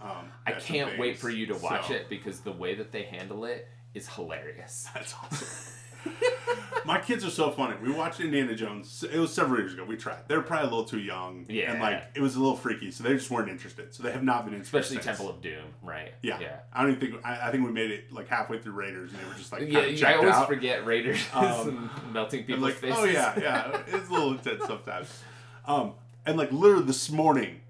Um, I can't wait for you to watch So, it because the way that they handle it is hilarious. That's awesome. My kids are so funny. We watched Indiana Jones. It was several years ago. We tried. They were probably a little too young. Yeah. And like it was a little freaky, so they just weren't interested. So they have not been interested. Especially since. Temple of Doom, right? Yeah. Yeah. I don't even think I, I think we made it like halfway through Raiders, and they were just like Yeah, I always out. forget Raiders Um, melting people's like, faces. oh yeah, yeah, it's a little intense sometimes. Um, and like literally this morning,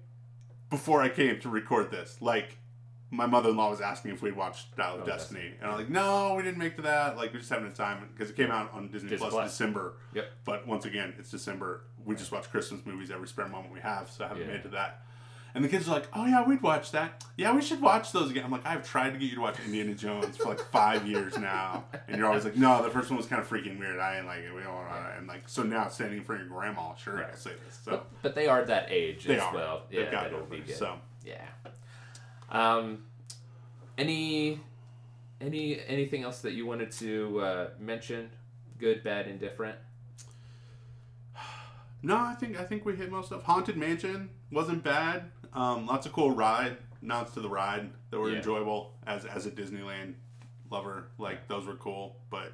before I came to record this, like my mother-in-law was asking if we'd watched Dial of Oh, Destiny, and I'm like, no, we didn't make to that. Like, we're just having a time because it came out on Disney, Disney Plus, Plus. December. Yep. But once again, it's December. We just watch Christmas movies every spare moment we have, so I haven't Yeah. made to that. And the kids are like, "Oh yeah, we'd watch that. Yeah, we should watch those again." I'm like, "I've tried to get you to watch Indiana Jones for like five years now, and you're always like, no, the first one was kind of freaking weird. I ain't like it. We don't want to." And like, so now standing in front of your grandma, sure, Right. I'll say this. So But, but they are that age they as are. well. They've Yeah, got that'll over. be good. So Yeah. Um, any any anything else that you wanted to uh, mention? Good, bad, indifferent. no, I think I think we hit most of Haunted Mansion wasn't bad. Um, lots of cool ride nods to the ride that were Yeah. enjoyable as as a Disneyland lover. Like those were cool, but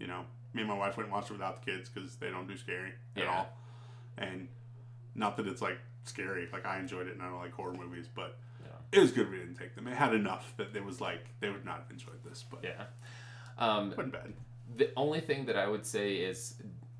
you know, me and my wife went and watched it without the kids because they don't do scary at Yeah. all. And not that it's like scary. Like I enjoyed it, and I don't like horror movies, but. It was good we didn't take them. It had enough that it was like they would not have enjoyed this, but Yeah. Um, wasn't bad. the only thing that I would say is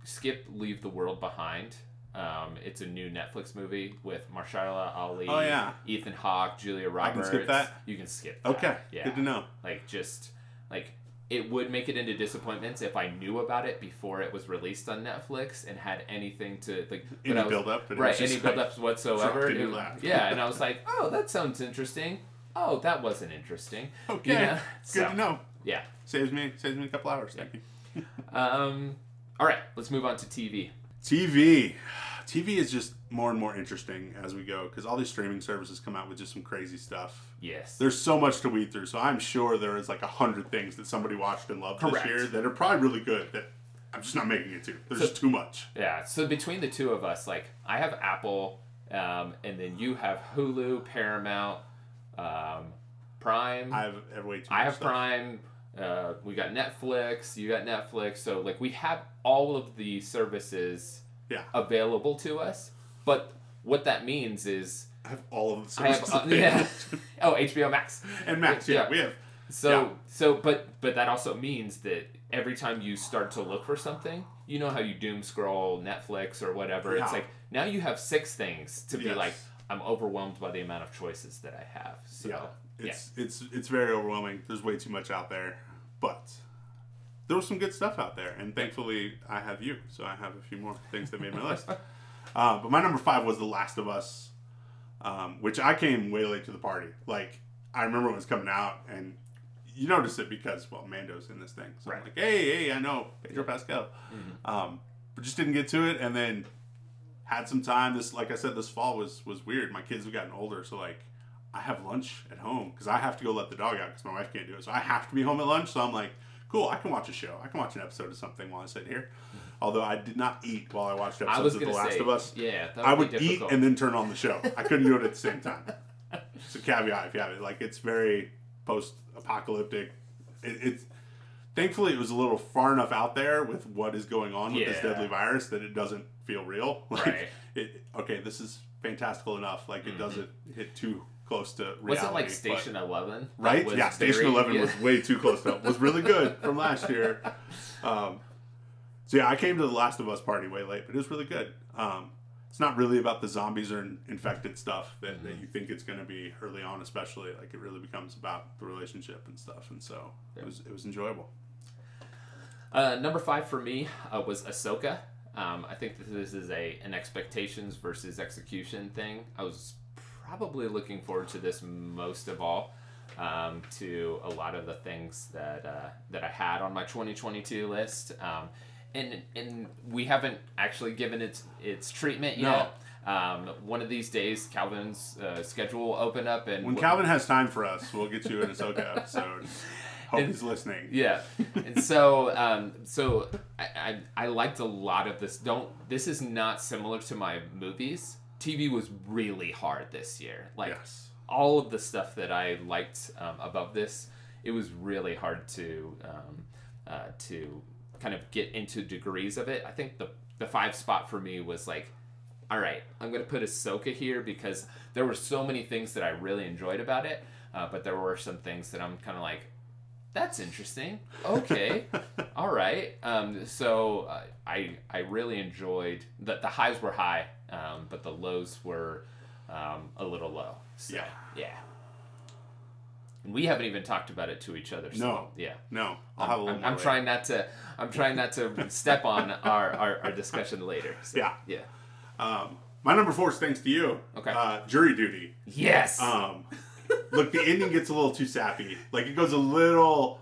skip Leave the World Behind. Um, it's a new Netflix movie with Mahershala Ali, Oh, yeah. Ethan Hawke, Julia I Roberts. can skip that? You can skip that. Okay, Yeah. good to know. Like just like it would make it into disappointments if I knew about it before it was released on Netflix and had anything to like Any was- build up, right was just any like, build-ups whatsoever. dropped in your It- yeah, and I was like, oh, that sounds interesting. Oh, that wasn't interesting. Okay, You know? good So, to know. Yeah. Saves me saves me a couple hours. Thank you. Um. All right, let's move on to TV. TV. TV is just more and more interesting as we go because all these streaming services come out with just some crazy stuff. Yes. There's so much to weed through, so I'm sure there is like a hundred things that somebody watched and loved Correct. this year that are probably really good that I'm just not making it to. There's just too much. Yeah. So between the two of us, like I have Apple, um, and then you have Hulu, Paramount, um, Prime. I have, I have way too. I have stuff. Prime. Uh, we got Netflix. You got Netflix. So like we have all of the services Yeah, available to us. But what that means is I have all of the I have uh, yeah. oh HBO Max. and Max. Yeah, Yeah. we have. So Yeah. so but but that also means that every time you start to look for something, you know how you doom scroll Netflix or whatever. It's like now you have six things to be Yes. like I'm overwhelmed by the amount of choices that I have. So yeah, it's it's it's very overwhelming. There's way too much out there, but there was some good stuff out there, and thankfully I have you, so I have a few more things that made my list. Uh, but my number five was The Last of Us, um, which I came way late to the party. Like I remember when it was coming out, and you notice it because well, Mando's in this thing, so I'm like, hey, hey, I know Pedro Pascal, um, but just didn't get to it, and then had some time. This, like I said, this fall was was weird. My kids have gotten older, so like I have lunch at home because I have to go let the dog out because my wife can't do it. So I have to be home at lunch. So I'm like, cool, I can watch a show. I can watch an episode of something while I sit here. Although I did not eat while I watched I was episodes of The Last say, of Us. yeah, that I would, would eat and then turn on the show. I couldn't do it at the same time. It's a caveat if you have it. Like it's very post-apocalyptic. It, it's thankfully it was a little far enough out there with what is going on with this deadly virus that it doesn't feel real. Like, Right. It, okay, this is fantastical enough. Like it doesn't hit too close to reality. was it like but- Station Eleven? right? Yeah, Station very- Eleven yeah. was way too close to was really good from last year. Um, so yeah, I came to the Last of Us party way late, but it was really good. Um, it's not really about the zombies or infected stuff that, that you think it's going to be early on, especially like it really becomes about the relationship and stuff. And so it was it was enjoyable. Uh, number five for me uh, was Ahsoka. Um, I think that this is a an expectations versus execution thing. I was probably looking forward to this most of all. Um, to a lot of the things that uh, that I had on my 2022 list, um, and and we haven't actually given it its treatment No. yet. Um, one of these days, Calvin's uh, schedule will open up, and When we'll- Calvin has time for us, we'll get you an Ahsoka episode. Hope And- he's listening. Yeah, and so um, so I, I I liked a lot of this. Don't this is not similar to my movies. TV was really hard this year. Like Yes. all of the stuff that I liked um, above this, it was really hard to um, uh, to kind of get into degrees of it. I think the the five spot for me was like, all right, I'm gonna put Ahsoka here because there were so many things that I really enjoyed about it, uh, but there were some things that I'm kind of like, that's interesting. Okay, all right. Um, so uh, I I really enjoyed that the highs were high, um, but the lows were um, a little low. So, Yeah. yeah. We haven't even talked about it to each other. So, No. Yeah. No, I'll have a I'm, little I'm, more I'm trying not to. I'm trying not to step on our, our, our discussion later. So, Yeah. Yeah. Um, my number four is thanks to you. Okay. Uh, jury duty. Yes. Um, look, the ending gets a little too sappy. Like it goes a little.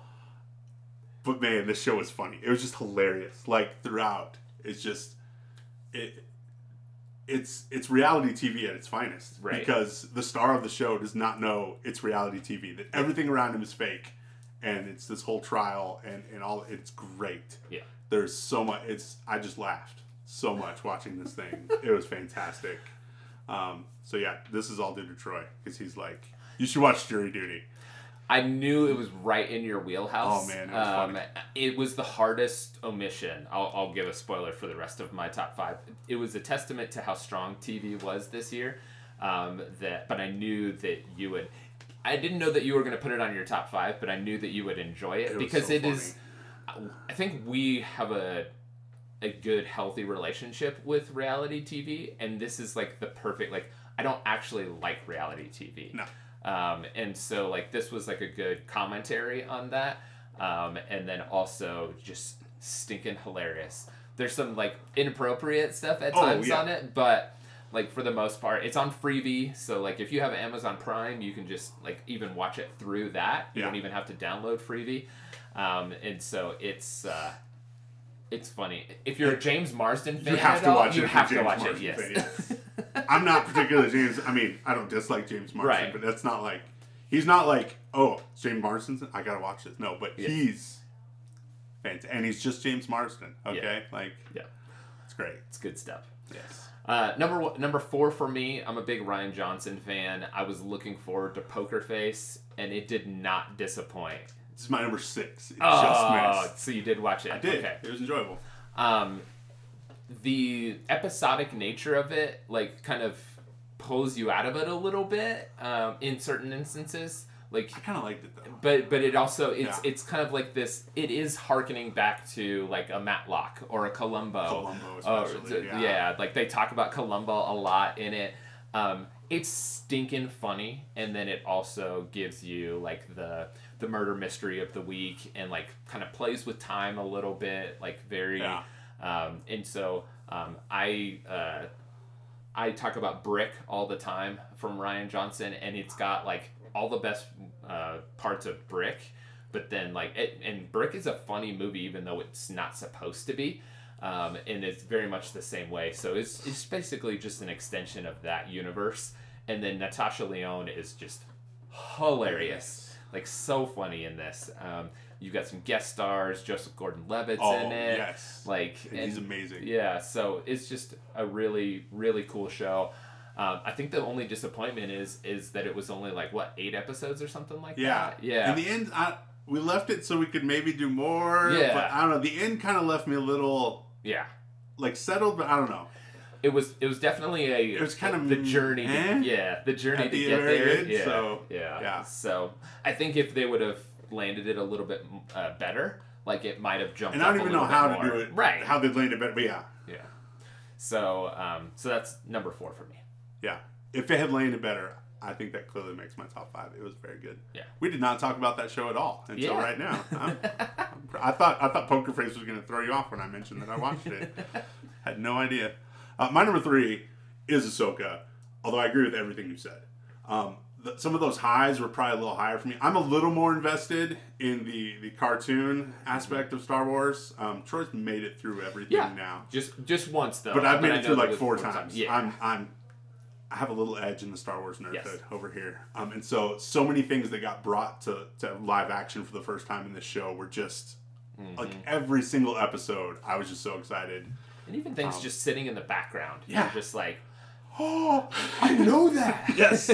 But man, this show was funny. It was just hilarious. Like throughout, it's just it. It's it's reality TV at its finest Right. because the star of the show does not know it's reality TV. That everything around him is fake, and it's this whole trial and and all. It's great. yeah. There's so much. It's I just laughed so much watching this thing. it was fantastic. Um, so yeah, this is all due to Troy because he's like, you should watch Jury Duty. I knew it was right in your wheelhouse. Oh, man, it was um, funny. it was the hardest omission. I'll, I'll give a spoiler for the rest of my top five. It was a testament to how strong TV was this year. Um, that, but I knew that you would. I didn't know that you were going to put it on your top five, but I knew that you would enjoy it, It because so it is. I think we have a a good healthy relationship with reality TV, and this is like the perfect like. I don't actually like reality TV. No. Um, and so like this was like a good commentary on that. Um, and then also just stinking hilarious. There's some like inappropriate stuff at Oh, times yeah. on it, but like for the most part, it's on Freevee. So like if you have Amazon Prime, you can just like even watch it through that. You Yeah. don't even have to download Freevee. Um, and so it's uh, it's funny. If you're a James Marsden fan, You have to all, watch it You if you're have to James watch Marsden it. Yes. I'm not particularly James. I mean, I don't dislike James Marsden, Right. but that's not like he's not like oh it's James Marsden's. I gotta watch this. No, but Yeah. he's fantastic, and he's just James Marsden. Okay, like yeah. it's great. It's good stuff. Yes. Uh, number one, number four for me. I'm a big Rian Johnson fan. I was looking forward to Poker Face, and it did not disappoint. This is my number six. It Oh, just missed. so you did watch it? I did. Okay. It was enjoyable. Um, the episodic nature of it, like, kind of pulls you out of it a little bit um, in certain instances. Like, I kind of liked it though. but but it also it's Yeah. it's kind of like this. It is harkening back to like a Matlock or a Columbo. Columbo Oh, especially, d- yeah. like they talk about Columbo a lot in it. Um, it's stinking funny, and then it also gives you like the the murder mystery of the week, and like kind of plays with time a little bit, like very. Yeah. Um, and so um, I uh, I talk about Brick all the time from Rian Johnson, and it's got like all the best uh, parts of Brick, but then like it, and Brick is a funny movie, even though it's not supposed to be. Um, and it's very much the same way. So it's, it's basically just an extension of that universe. And then Natasha Lyonne is just hilarious, like so funny in this. Um, you've got some guest stars, Joseph Gordon-Levitt's Oh in it. yes. Like And he's amazing. yeah, so it's just a really, really cool show. Um, I think the only disappointment is is that it was only like what eight episodes or something like Yeah. that. Yeah, yeah. In the end, I, we left it so we could maybe do more. Yeah. But I don't know. The end kind of left me a little yeah. like settled, but I don't know. It was it was definitely a It was kind of the journey. eh? To, yeah, the journey to the get there. end, yeah, so, yeah, yeah. So I think if they would have landed it a little bit uh, better, like it might have jumped. And I don't even know how bit to do it. Right. How they landed better. But yeah. yeah. So um, so that's number four for me. Yeah. If it had landed better, I think that clearly makes my top five. It was very good. Yeah. We did not talk about that show at all until Yeah. right now. I'm, I'm, I thought I thought Poker Face was going to throw you off when I mentioned that I watched it. Had no idea. Uh, my number three is Ahsoka, although I agree with everything you said. Um, some of those highs were probably a little higher for me. I'm a little more invested in the, the cartoon aspect of Star Wars. Um, Troy's made it through everything Yeah. now. Just just once though. But I've made I it through like was four times. Yeah. I'm I'm I have a little edge in the Star Wars nerdhood Yes. over here. Um, and so so many things that got brought to, to live action for the first time in this show were just Mm-hmm. like every single episode. I was just so excited. and even things um, just sitting in the background. yeah. Just like Oh, I know that. yes,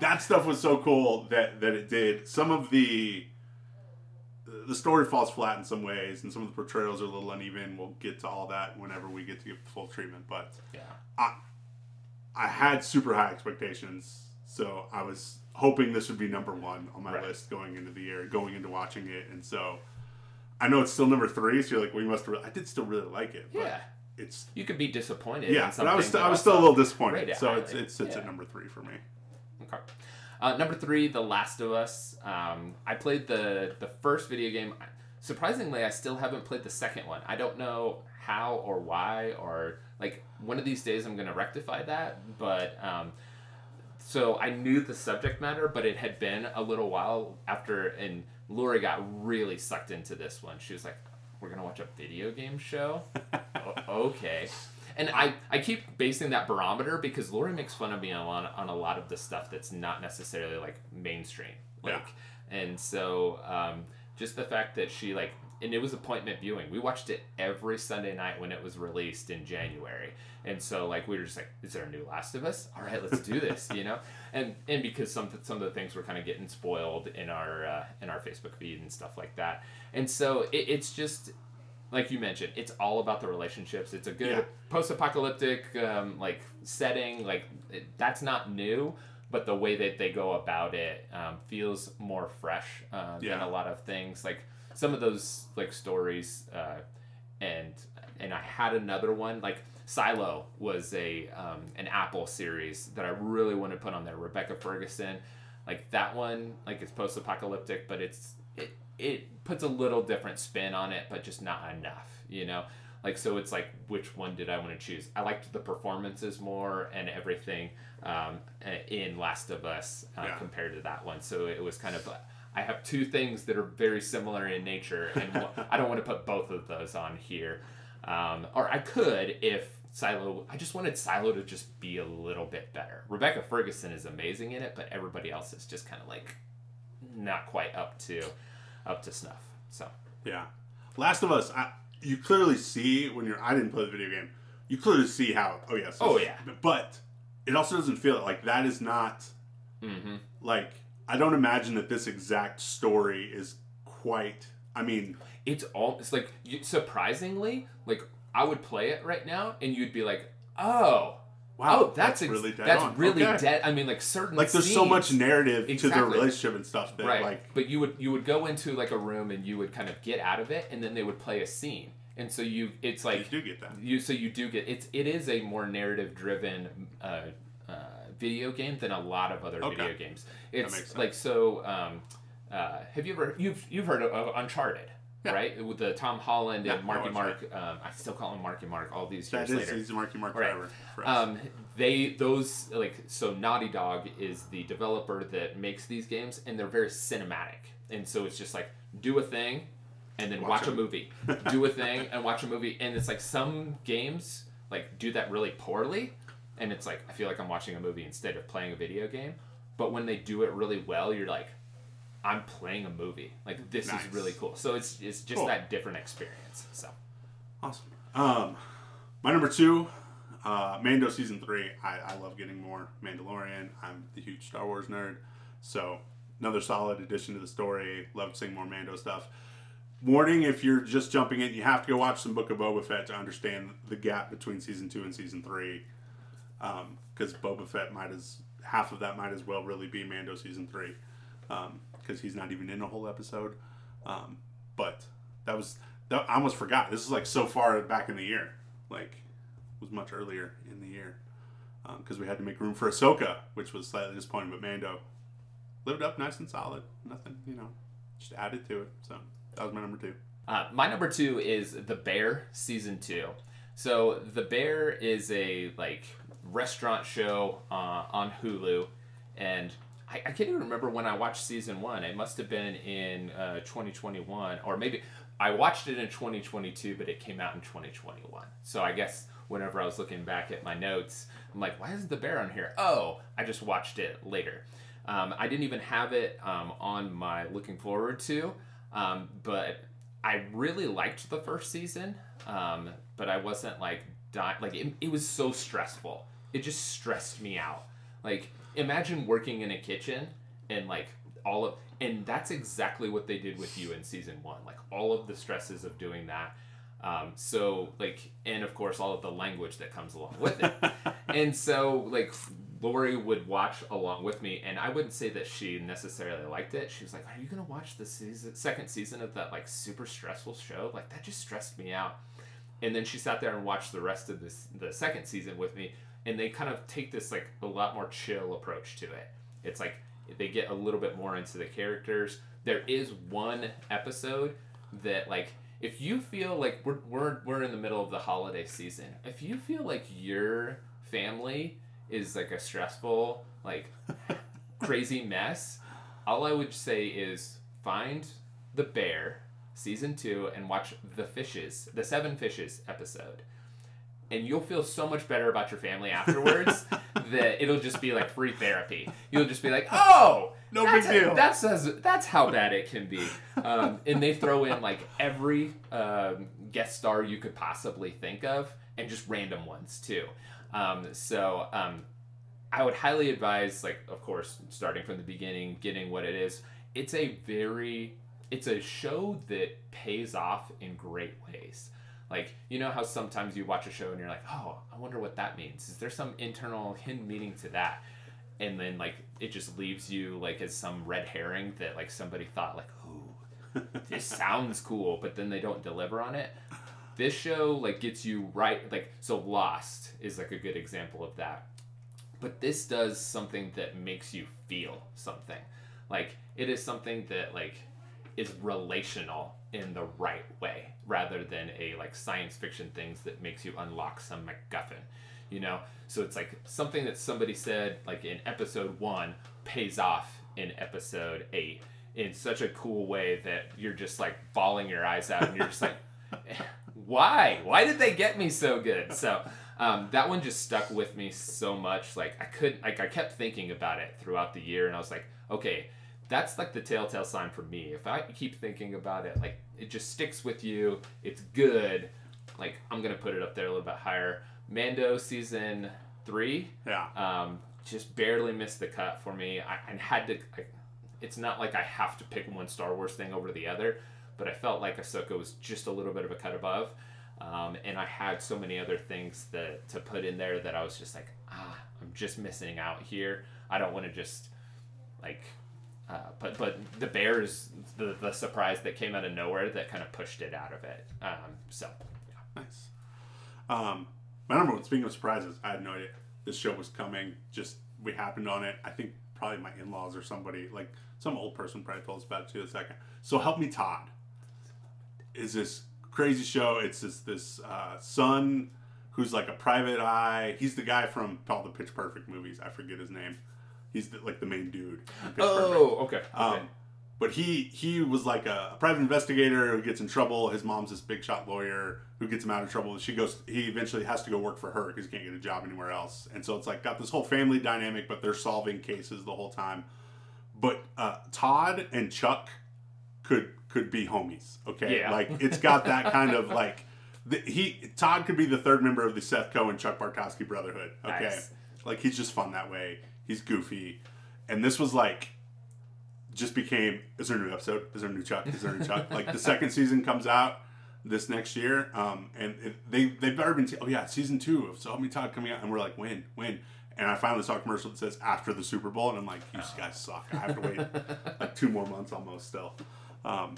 that stuff was so cool that that it did. Some of the the story falls flat in some ways, and some of the portrayals are a little uneven. We'll get to all that whenever we get to get full treatment, but. yeah. I I had super high expectations, so I was hoping this would be number one on my Right. list going into the year, going into watching it, and so I know it's still number three. So you're like, well, you must. Re-. I did still really like it, but Yeah. It's You could be disappointed. yeah. But I was but I was still a little disappointed. So it's highlight. it sits Yeah. at number three for me. Okay. Uh, number three, The Last of Us. Um, I played the the first video game. Surprisingly, I still haven't played the second one. I don't know how or why or like one of these days I'm gonna rectify that. But um, so I knew the subject matter, but it had been a little while after, and Lori got really sucked into this one. She was like, "We're gonna watch a video game show." O- okay. And I, I keep basing that barometer because Lori makes fun of me on a lot, on a lot of the stuff that's not necessarily like mainstream. Like, and so um, just the fact that she like, and it was appointment viewing. We watched it every Sunday night when it was released in January. And so like we were just like, is there a new Last of Us? All right, let's do this, you know. And and because some some of the things were kind of getting spoiled in our uh, in our Facebook feed and stuff like that. And so it, it's just like you mentioned, it's all about the relationships. It's a good Yeah. post-apocalyptic um, like setting. Like it, that's not new, but the way that they go about it um, feels more fresh uh, than a lot of things. Like some of those like stories, uh, and and I had another one like Silo was a um, an Apple series that I really want to put on there. Rebecca Ferguson, like that one, like it's post-apocalyptic, but it's it it puts a little different spin on it, but just not enough, you know. Like so, it's like which one did I want to choose? I liked the performances more and everything um, in Last of Us uh, Yeah. compared to that one. So it was kind of. I have two things that are very similar in nature, and I don't want to put both of those on here. Um, or I could if Silo. I just wanted Silo to just be a little bit better. Rebecca Ferguson is amazing in it, but everybody else is just kind of like not quite up to up to snuff. So Yeah. Last of Us, I, you clearly see when you're. I didn't play the video game. You clearly see how. Oh yes. Oh, yeah. But it also doesn't feel like that is not hmm like I don't imagine that this exact story is quite. I mean, it's all it's like surprisingly like I would play it right now and you'd be like, oh. wow, oh, that's, ex- really dead that's on. really Okay. dead. I mean, like certain Like there's so much scenes- narrative to their relationship and stuff that right like but you would you would go into like a room and you would kind of get out of it and then they would play a scene and so you it's like you do get that. you so you do get it's it is a more narrative driven uh, uh, video game than a lot of other Okay. video games it's makes sense. like so um, uh, have you ever you've you've heard of, of uncharted Yeah. right with the tom holland Yeah, and marky watched mark um, i still call him marky mark all these years is later he's Marky Mark Right. forever. for us. um, they those like so Naughty Dog is the developer that makes these games, and they're very cinematic, and so it's just like do a thing, and then watch, Watch a- movie, do a thing and watch a movie, and it's like some games like do that really poorly, and it's like I feel like I'm watching a movie instead of playing a video game, but when they do it really well, you're like. I'm playing a movie. Like this Nice. is really cool. So it's it's just Cool. that different experience. So Awesome. Um, my number two, uh, Mando season three. I, I love getting more Mandalorian. I'm the huge Star Wars nerd, so another solid addition to the story. Love seeing more Mando stuff. Warning: If you're just jumping in, you have to go watch some Book of Boba Fett to understand the gap between season two and season three. Because Boba Fett might as half of that might as well really be Mando season three, because he's not even in a whole episode. Um, but that was that, I almost forgot. This is like so far back in the year, like was much earlier in the year, because we had to make room for Ahsoka, which was slightly disappointing. But Mando lived up nice and solid. Nothing, you know, just added to it. So that was my number two. Uh, my number two is The Bear season two. So The Bear is a like restaurant show uh, on Hulu, and I, I can't even remember when I watched season one. It must have been in uh, 2021, or maybe I watched it in 2022, but it came out in 2021. So I guess whenever I was looking back at my notes, I'm like, why is The Bear on here? Oh, I just watched it later. Um, I didn't even have it um, on my looking forward to, um, but I really liked the first season, um, but I wasn't like dying. Like it, it was so stressful. It just stressed me out. Like imagine working in a kitchen and like all of, and that's exactly what they did with you in season one. Like all of the stresses of doing that. Um, so like, and of course all of the language that comes along with it. and so like Lori would watch along with me, and I wouldn't say that she necessarily liked it. She was like, "Are you gonna watch the season, second season of that like super stressful show? Like that just stressed me out." And then she sat there and watched the rest of this the second season with me, and they kind of take this like a lot more chill approach to it. It's like They get a little bit more into the characters. There is one episode that like if you feel like we're, we're, we're in the middle of the holiday season if you feel like your family is like a stressful like crazy mess all i would say is find the bear season two and watch the fishes the seven fishes episode and you'll feel so much better about your family afterwards that it'll just be like free therapy. You'll just be like, oh, No that's big deal." That's that's how bad it can be. Um, and they throw in like every um, guest star you could possibly think of, and just random ones too. Um, so um, I would highly advise, like, of course, starting from the beginning, getting what it is. It's a very, it's a show that pays off in great ways. Like, you know how sometimes you watch a show and you're like, oh, I wonder what that means. Is there some internal hidden meaning to that? And then, like, it just leaves you, like, as some red herring that, like, somebody thought, like, ooh, this sounds cool, but then they don't deliver on it. This show, like, gets you right, like, so Lost is, like, a good example of that but this does something that makes you feel something like it is something that like is relational in the right way rather than a like science fiction things that makes you unlock some macguffin you know? So it's like something that somebody said like in episode one pays off in episode eight in such a cool way that you're just like bawling your eyes out and you're just like why? Why did they get me so good? So um, that one just stuck with me so much like i couldn't like i kept thinking about it throughout the year and i was like okay that's like the telltale sign for me if i keep thinking about it like it just sticks with you it's good like i'm gonna put it up there a little bit higher mando season three Yeah. um, just barely missed the cut for me. I, I had to. I, it's not like I have to pick one Star Wars thing over the other, but I felt like Ahsoka was just a little bit of a cut above, um, and I had so many other things that to put in there that I was just like, ah, I'm just missing out here. I don't want to just like. Uh, but but the Bears, the the surprise that came out of nowhere that kind of pushed it out of it. Um, so Nice. Um, my number one, speaking of surprises, I had no idea this show was coming. Just, we happened on it. I think probably my in laws or somebody, like some old person probably told us about it too a second. So Help Me Todd is this crazy show. It's this, this uh, son who's like a private eye. He's the guy from all the Pitch Perfect movies. I forget his name. He's the, like the main dude. in Pitch Perfect. oh okay okay Um, but he he was like a, private investigator who gets in trouble. His mom's this big shot lawyer who gets him out of trouble. She goes. He eventually has to go work for her because he can't get a job anywhere else. And so it's like got this whole family dynamic, but they're solving cases the whole time. But uh, Todd and Chuck could could be homies. Okay, Yeah. like it's got that kind of like. The, he Todd could be the third member of the Seth Cohen Chuck Bartowski brotherhood. Okay, Nice. like he's just fun that way. He's goofy, and this was like just became is there a new episode? Is there a new chuck? Is there a new chuck? Like the second season comes out this next year um and it, they they've already been t- oh yeah season two of so help me todd coming out and we're like when when? And i finally saw a commercial that says after the super bowl and i'm like you guys suck. I have to wait like two more months almost still. Um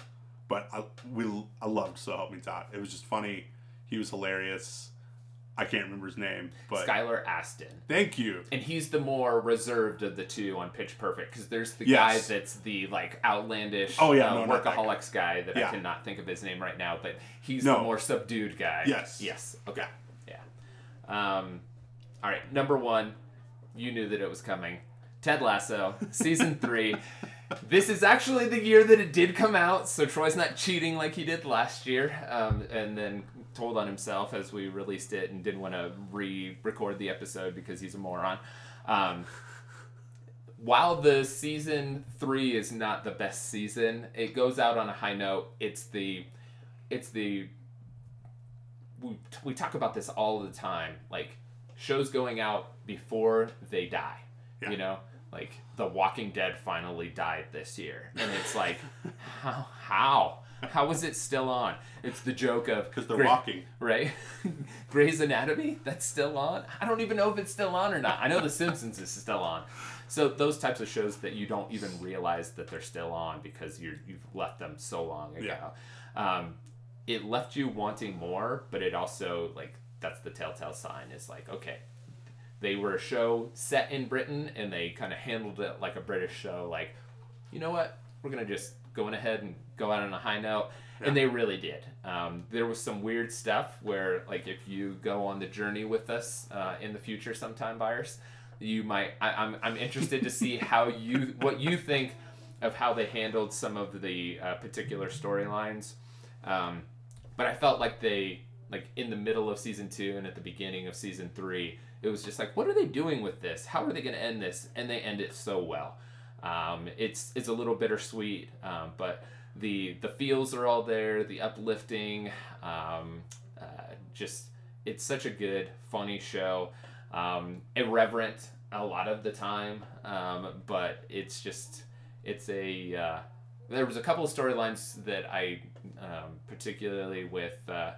but i we i loved so help me todd. It was just funny. He was hilarious i can't remember his name but Skylar Astin. thank you And he's the more reserved of the two on Pitch Perfect because there's the Yes. guy that's the like outlandish Oh, yeah, uh, no, not that guy. workaholics guy that Yeah. I cannot think of his name right now, but he's No. the more subdued guy. Yes. Yes. Okay. Yeah. Um, all right. Number one, you knew that it was coming. Ted Lasso, season three. This is actually the year that it did come out, so Troy's not cheating like he did last year, um, and then told on himself as we released it and didn't want to re-record the episode because he's a moron. Um, while the season three is not the best season, it goes out on a high note. It's the, it's the. We, we talk about this all the time, like shows going out before they die. Yeah. You know, like The Walking Dead finally died this year, and it's like, how how how is it still on? It's the joke of because they're Grey- walking right? Grey's Anatomy, that's still on. I don't even know if it's still on or not. I know The Simpsons is still on. So those types of shows that you don't even realize that they're still on because you're you've left them so long ago. Um, it left you wanting more, but it also like that's the telltale sign is like okay, they were a show set in Britain and they kind of handled it like a British show. Like, you know what? We're gonna just go on ahead and go out on a high note, and they really did. Um, there was some weird stuff where, like, if you go on the journey with us uh, in the future, sometime, Byers, you might. I, I'm I'm interested to see how you what you think of how they handled some of the uh, particular storylines. Um, but I felt like they like in the middle of season two and at the beginning of season three, it was just like, what are they doing with this? How are they going to end this? And they end it so well. Um, it's it's a little bittersweet, um, but the the feels are all there. The uplifting, um, uh, just it's such a good, funny show. Um, irreverent a lot of the time, um, but it's just it's a uh, there was a couple of storylines that I um, particularly with uh,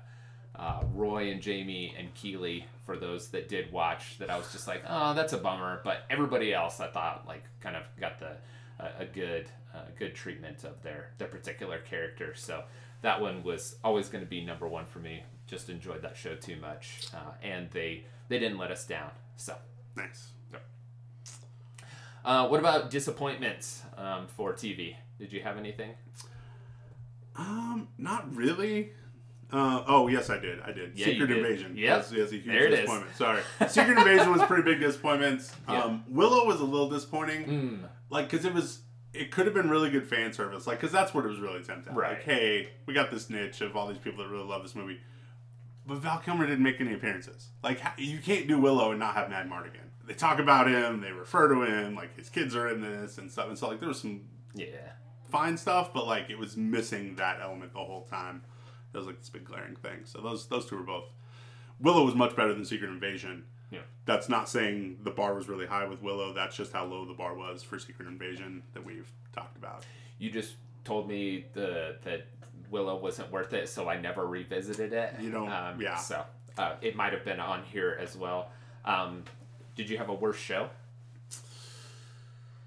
uh, Roy and Jamie and Keeley for those that did watch that I was just like oh that's a bummer but everybody else I thought like kind of got the a, a good uh, good treatment of their their particular character so that one was always going to be number one for me just enjoyed that show too much uh, and they they didn't let us down so Nice. uh, what about disappointments um, for TV did you have anything Um, not really. Uh, oh yes, I did. I did. Yeah, Secret did. Invasion. Was, was a huge There it is. disappointment. Sorry. Secret Invasion was a pretty big disappointment. Yeah. Um, Willow was a little disappointing. mm, Like, cause it was, it could have been really good fan service. Like, cause that's what it was really tempting. Right. Like, hey, we got this niche of all these people that really love this movie, but Val Kilmer didn't make any appearances. Like, you can't do Willow and not have Madmartigan. They talk about him. They refer to him. Like his kids are in this and stuff. And so like there was some yeah fine stuff, but like it was missing that element the whole time. It was like this big glaring thing. So those those two were both. Willow was much better than Secret Invasion. Yeah. That's not saying the bar was really high with Willow. That's just how low the bar was for Secret Invasion that we've talked about. you just told me the that Willow wasn't worth it, so I never revisited it. You don't- Um, yeah. So uh, it might have been on here as well. Um, did you have a worse show?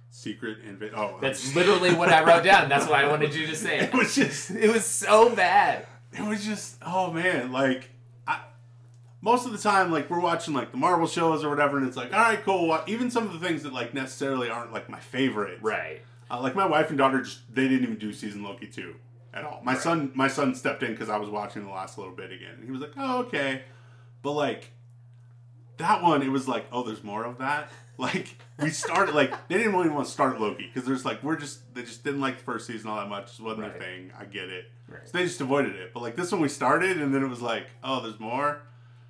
Secret Invasion. Oh, That's literally what I wrote down. That's why I wanted you to say it. was just. It was so bad. It was just. Oh man, like. Most of the time, like we're watching like the Marvel shows or whatever, and it's like, all right, cool. Wa- Even some of the things that like necessarily aren't like my favorite, Right. Uh, like my wife and daughter, just they didn't even do season Loki two at all. My Right. son, my son stepped in because I was watching the last little bit again, and he was like, "Oh, okay," but like that one, it was like, "Oh, there's more of that." Like we started, like they didn't really want to start Loki because there's like we're just they just didn't like the first season all that much. It wasn't Right. their thing. I get it, Right. so they just avoided it. But like this one, we started, and then it was like, "Oh, there's more."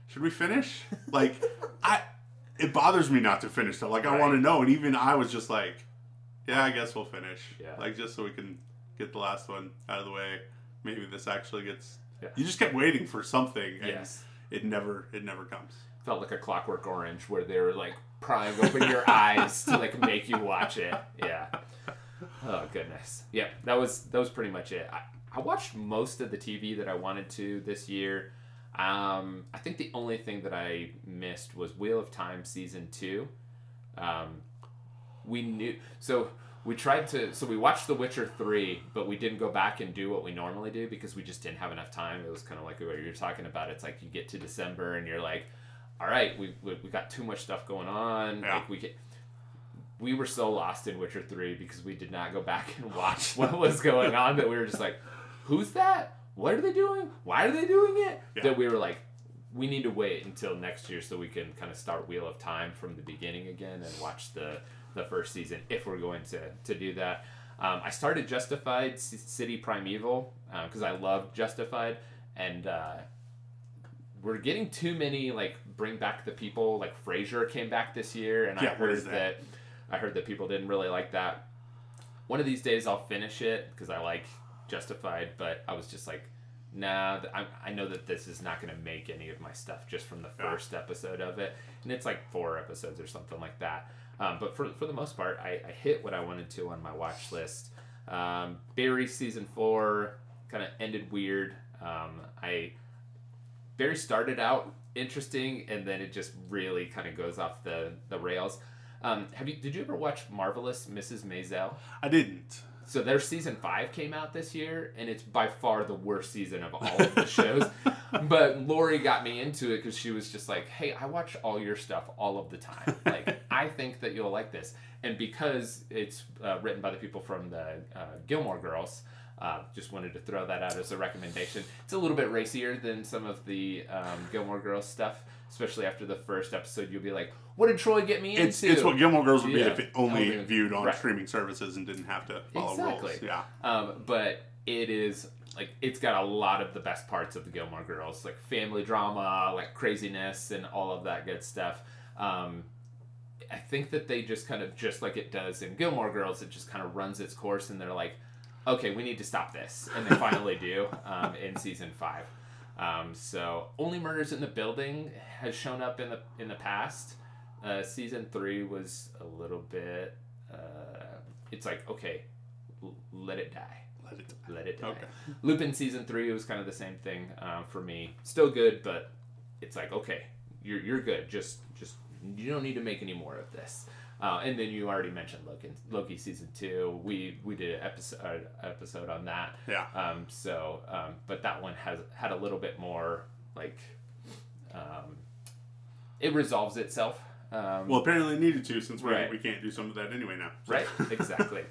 Should we finish? Like, I it bothers me not to finish though. Like I want to know, and even I was just like, yeah, I guess we'll finish. Yeah. Like just so we can get the last one out of the way. Maybe this actually gets. Yeah. You just kept waiting for something, and Yes. it never, it never comes. Felt like a Clockwork Orange, where they were like prying open your eyes to like make you watch it. Yeah. Oh goodness. Yeah, that was that was pretty much it. I, I watched most of the TV that I wanted to this year. Um, I think the only thing that I missed was Wheel of Time season two. Um, we knew so we tried to so we watched The Witcher three, but we didn't go back and do what we normally do because we just didn't have enough time. It was kind of like what you're talking about. It's like you get to December and you're like, all right, we we, we got too much stuff going on. Yeah. Like we get. We were so lost in Witcher 3 because we did not go back and watch what was going on that we were just like, who's that? What are they doing? Why are they doing it? Yeah. That we were like, we need to wait until next year so we can kind of start Wheel of Time from the beginning again and watch the the first season if we're going to to do that. Um, I started Justified C- City Primeval because I love Justified and. Uh, we're getting too many like bring back the people like Frasier came back this year and I Yeah, what heard that? that? I heard that people didn't really like that. One of these days I'll finish it because I like Justified, but I was just like, nah, I, I know that this is not going to make any of my stuff just from the first episode of it, and it's like four episodes or something like that. Um, but for, for the most part, I, I hit what I wanted to on my watch list. Um, Barry season four kind of ended weird. Um, I Barry started out interesting, and then it just really kind of goes off the the rails. Um, have you? Did you ever watch Marvelous Mrs. Maisel? I didn't. So their season five came out this year, and it's by far the worst season of all of the shows. but Lori got me into it because she was just like, "Hey, I watch all your stuff all of the time. Like, I think that you'll like this." And because it's uh, written by the people from the uh, Gilmore Girls, uh, just wanted to throw that out as a recommendation. It's a little bit racier than some of the um, Gilmore Girls stuff, especially after the first episode. You'll be like, "What did Troy get me into?" It's, it's what Gilmore Girls would be if it only Only- viewed on right. streaming services and didn't have to follow Exactly. rules. Yeah. Um, but it is like it's got a lot of the best parts of the Gilmore Girls, like family drama, like craziness, and all of that good stuff. Um, I think that they just kind of just like it does in Gilmore Girls, it just kind of runs its course, and they're like, okay, we need to stop this, and they finally do um, in season five. Um, so only murders in the building has shown up in the in the past. Uh, season three was a little bit. Uh, it's like okay, l- let it die Let it- die. let it die. Okay. Lupin season three was kind of the same thing um, for me. Still good, but it's like okay, you're you're good. Just just you don't need to make any more of this. Uh, and then you already mentioned Loki, Loki season two. We we did an episode episode on that. Yeah. Um, so, um, but that one has had a little bit more like, um, it resolves itself. Um, Well, apparently it needed to since we, Right. we can't do some of that anyway now. So- Right, exactly.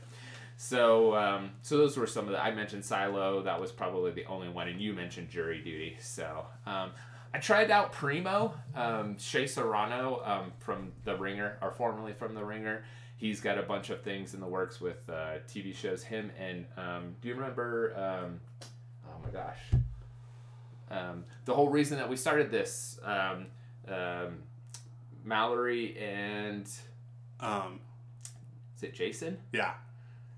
so, um, so those were some of the. I mentioned Silo. That was probably the only one, and you mentioned Jury Duty. So, um, I tried out Primo, um, Shea Serrano um, from The Ringer, or formerly from The Ringer. He's got a bunch of things in the works with uh, TV shows. Him and um, do you remember? Um, oh my gosh, um, the whole reason that we started this. Um, um, Mallory and Um, is it Jason? yeah.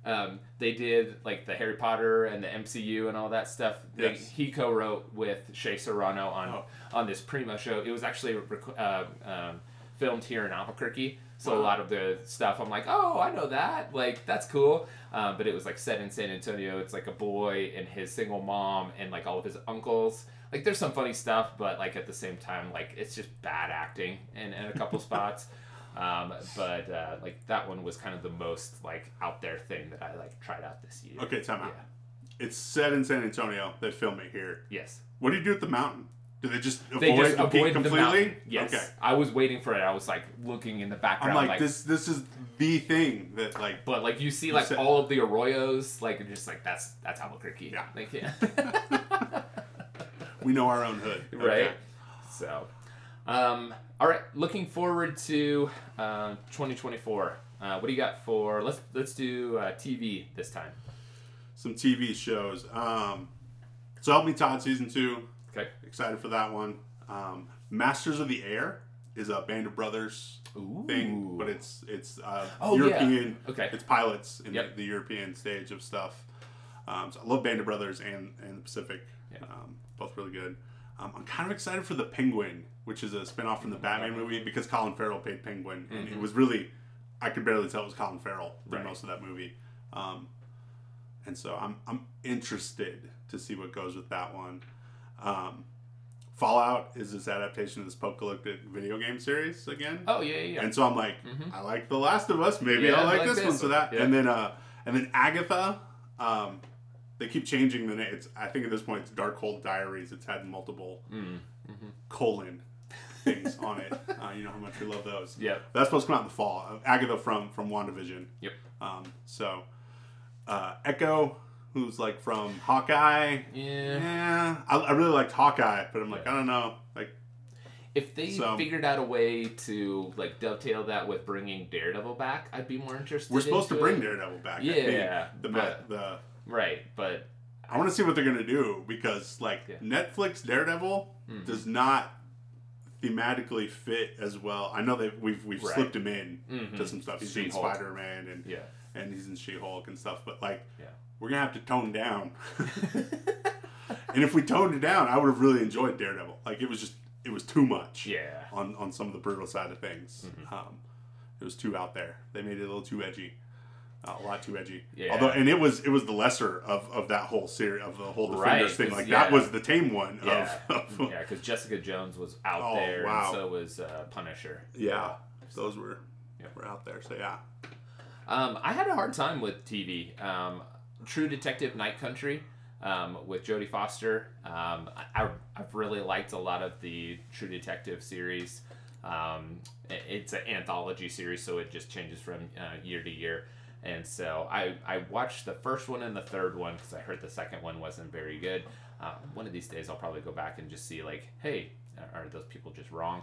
Um, they did like the Harry Potter and the MCU and all that stuff. They, Yes. He co-wrote with Shea Serrano on Oh. on this Primo show. It was actually rec- uh, um, filmed here in Albuquerque, so a lot of the stuff I'm like, oh, I know that. Like that's cool. Um, but it was like set in San Antonio. It's like a boy and his single mom and like all of his uncles. Like there's some funny stuff, but like at the same time, like it's just bad acting in, in a couple spots. Um, but uh, like that one was kind of the most like out there thing that I like tried out this year. Okay, time out. Yeah. It's set in San Antonio. They film it here. Yes. What do you do at the mountain? Do they just avoid They just the avoid completely? mountain. Yes. Okay. I was waiting for it. I was like looking in the I'm background, like, like, this. This is the thing that like. but like you see like said- all of the arroyos, like just like that's that's Albuquerque. Yeah. Like yeah. We know our own hood. right. So, um, all right. Looking forward to uh, 2024. Uh, what do you got for? Let's let's do uh, TV this time. Some TV shows. Um, so help me, Todd. Season two. Okay. Excited for that one. Um, Masters of the Air is a Band of Brothers Ooh. thing, but it's it's uh, Oh, yeah. European. Okay. It's pilots in Yep. the, the European stage of stuff. Um, so I love Band of Brothers and and the Pacific. Yeah. Um, both really good. Um, I'm kind of excited for the Penguin, which is a spinoff from the Batman movie because Colin Farrell played Penguin, and it was really I could barely tell it was Colin Farrell through Mm-hmm. Right. most of that movie. Um, and so I'm I'm interested to see what goes with that one. Um, Fallout is this adaptation of this apocalyptic video game series again. Oh yeah, yeah. yeah. And so I'm like, I like The Last of Us. Maybe Yeah, I I like, like this, one. So that, Yeah. and then, uh, and then Agatha. Um, they keep changing the name. It's I think at this point it's Darkhold Diaries. It's had multiple Mm, colon things on it. Uh, you know how much we love those. Yep. That's supposed to come out in the fall. Agatha from from WandaVision. Yep. Um, so, uh, Echo, who's like from Hawkeye. Yeah. Yeah, I, I really liked Hawkeye, but I'm like, Yeah. I don't know. Like, If they So- figured out a way to like dovetail that with bringing Daredevil back, I'd be more interested. we're supposed to bring it. Daredevil back. I Yeah, the but- the Right, but I want to see what they're gonna do because like Yeah. Netflix Daredevil Mhm. does not thematically fit as well. I know that we've we've Right. slipped him in Mhm. to some stuff. He's in She-Hulk. Spider Man and yeah. and he's in She Hulk and stuff. But like, Yeah. we're gonna have to tone down. and if we toned it down, I would have really enjoyed Daredevil. Like it was just it was too much. Yeah. On on some of the brutal side of things, Mm-hmm. um, it was too out there. They made it a little too edgy. A lot too edgy. Yeah. Although, and it was it was the lesser of, of that whole series of the whole Right, defenders thing. 'cause, Like yeah. that was the tame one. Yeah. Of, of yeah, because Jessica Jones was out Oh, there, wow. and so was uh, Punisher. yeah. Those were Yeah. were out there. So yeah. Um, I had a hard time with TV. Um, True Detective Night Country. um, with Jodie Foster. Um, I, I've really liked a lot of the True Detective series. Um, it's an anthology series, so it just changes from uh, year to year. And so I, I watched the first one and the third one because I heard the second one wasn't very good. Um, one of these days I'll probably go back and just see like, hey, are those people just wrong?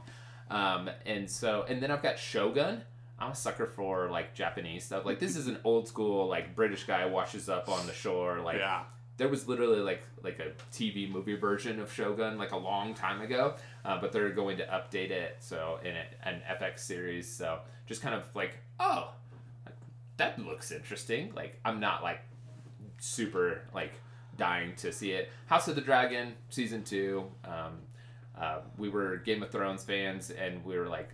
Um, and so and then I've got Shogun. I'm a sucker for like Japanese stuff. Like this is an old school like British guy washes up on the shore. Like yeah. there was literally like like a TV movie version of Shogun like a long time ago, uh, but they're going to update it so in it, an FX series. So just kind of like oh, that looks interesting. Like I'm not like super like dying to see it. House of the Dragon season two. Um, uh, we were Game of Thrones fans, and we were like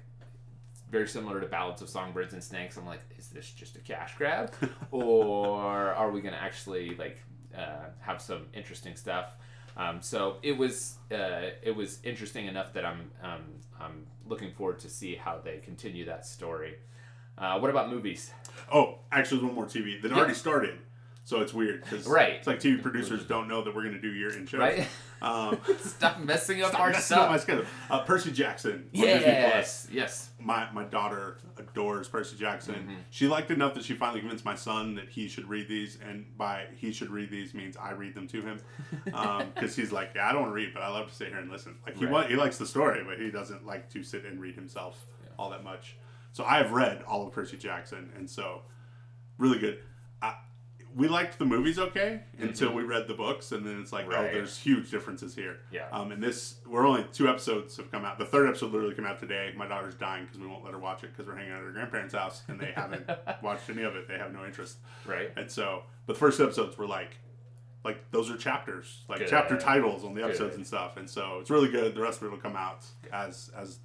very similar to Ballads of Songbirds and Snakes. I'm like, is this just a cash grab, or are we gonna actually like uh, have some interesting stuff? Um, so it was uh, it was interesting enough that I'm um, I'm looking forward to see how they continue that story. Uh, what about movies? Oh, actually, there's one more TV that already started. So it's weird because Right. it's like TV producers don't know that we're going to do year-end shows. Right? Um, Stop messing up stop our messing up my schedule. Uh, Percy Jackson. on Yes, yes. My my daughter adores Percy Jackson. Mm-hmm. She liked enough that she finally convinced my son that he should read these, and by he should read these means I read them to him, because he's like, yeah, I don't want to read, but I love to sit here and listen. Like he Right. he likes the story, but he doesn't like to sit and read himself all that much. So I have read all of Percy Jackson, and so really good. I, we liked the movies okay until we read the books, and then it's like, oh, Mm-hmm. There's huge differences here. Yeah. Um, and this, we're only two episodes have come out. The third episode literally came out today. My daughter's dying because we won't let her watch it because we're hanging out at her grandparents' house, and they haven't watched any of it. They have no interest. Right. And so, but the first episodes were like, like those are chapters, like Good. chapter titles on the episodes Good. and stuff. And so it's really good. The rest of it will come out as as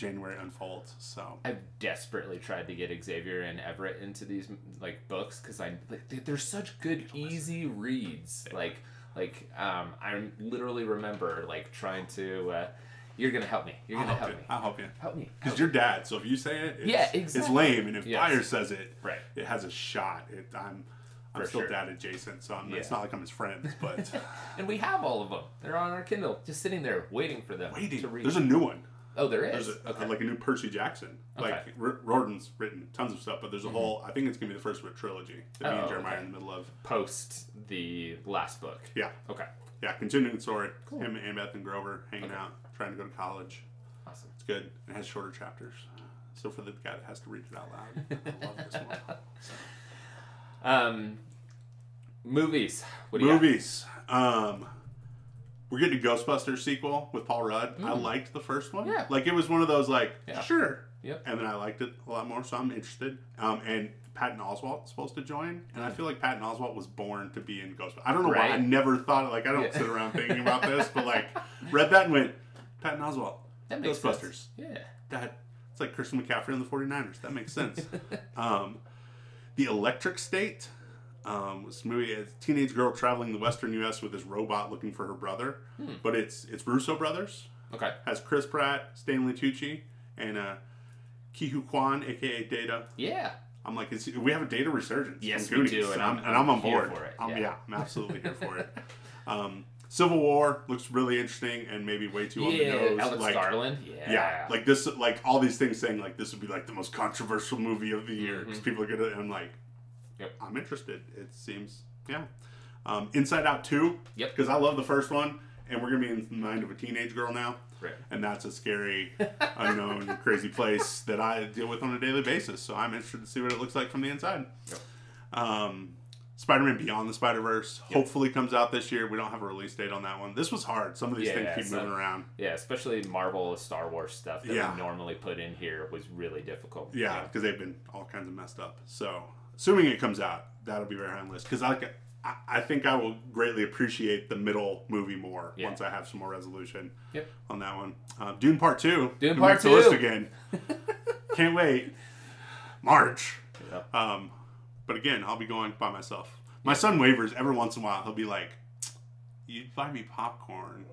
January unfolds. So I've desperately tried to get Xavier and Everett into these like books because I like, they- they're such good easy reads. Like like um, I literally remember like trying to. Uh, you're gonna help me. You're I'll gonna help help you. me. I'll help you. Help me. Because you're dad, so if you say it, it's, Yeah, it's lame, and if Yes. Fire says it, Right. it has a shot. It, I'm, I'm For still sure. dad adjacent, so I'm, it's not like I'm his friend, but And we have all of them. They're on our Kindle, just sitting there waiting for them waiting. to read. There's a new one. Oh, there There's a, okay. like a new Percy Jackson. Like Okay. Mm-hmm. R- Riordan's written tons of stuff, but there's a whole. I think it's gonna be the first of a trilogy that me Oh, and Jeremiah okay. are in the middle of. Post the last book. Yeah, Okay. yeah, continuing the story. Him and Beth and Grover hanging out, trying to go to college. Awesome. It's good. It has shorter chapters. So for the guy that has to read it out loud, I love this one. So. Um, movies. What do you got? Movies. Um, we're getting a Ghostbusters sequel with Paul Rudd. I liked the first one. Mm. Yeah. Like it was one of those like Yeah. sure. Yep. And then I liked it a lot more, so I'm interested. Um, and Patton Oswalt's supposed to join, and I feel like Patton Oswalt was born to be in Ghostbusters. I don't know why. I never thought like I don't Yeah. sit around thinking about this, but like read that and went Patton Oswalt. That makes Ghostbusters. sense. Yeah. That it's like Christian McCaffrey and the 49ers. That makes sense. um, the Electric State. Um, this movie is a teenage girl traveling the western U.S. with this robot looking for her brother, Hmm. but it's it's Russo brothers. Okay. Has Chris Pratt, Stanley Tucci, and uh, Ke Huy Quan, aka Data. Yeah. I'm like, it's, we have a Data resurgence. Yes, we do, and I'm, and I'm on board for it, I'm, yeah. yeah. I'm absolutely here for it. Um, Civil War looks really interesting and maybe way too on the Yeah. nose. Alex like, Garland. Yeah. yeah, like this, like all these things saying like this would be like the most controversial movie of the year because people are gonna. I'm like, Mm-hmm. Yep. I'm interested. It seems, yeah. Um, Inside Out two, Yep. because I love the first one, and we're gonna be in the mind of a teenage girl now, Right. and that's a scary, unknown, crazy place that I deal with on a daily basis. So I'm interested to see what it looks like from the inside. Yep. Um, Spider-Man Beyond the Spider-Verse hopefully comes out this year. We don't have a release date on that one. This was hard. Some of these things Yeah, keep so- moving around. Yeah, especially Marvel, Star Wars stuff that Yeah. we normally put in here was really difficult. Yeah, because they've been all kinds of messed up. So, assuming it comes out, that'll be very high on the list. Because I, I, think I will greatly appreciate the middle movie more Yeah. once I have some more resolution Yep. on that one. Uh, Dune Part Two. Dune Part makes the list again. Can't wait. March. Um, but again, I'll be going by myself. My son wavers every once in a while. He'll be like, "You'd buy me popcorn."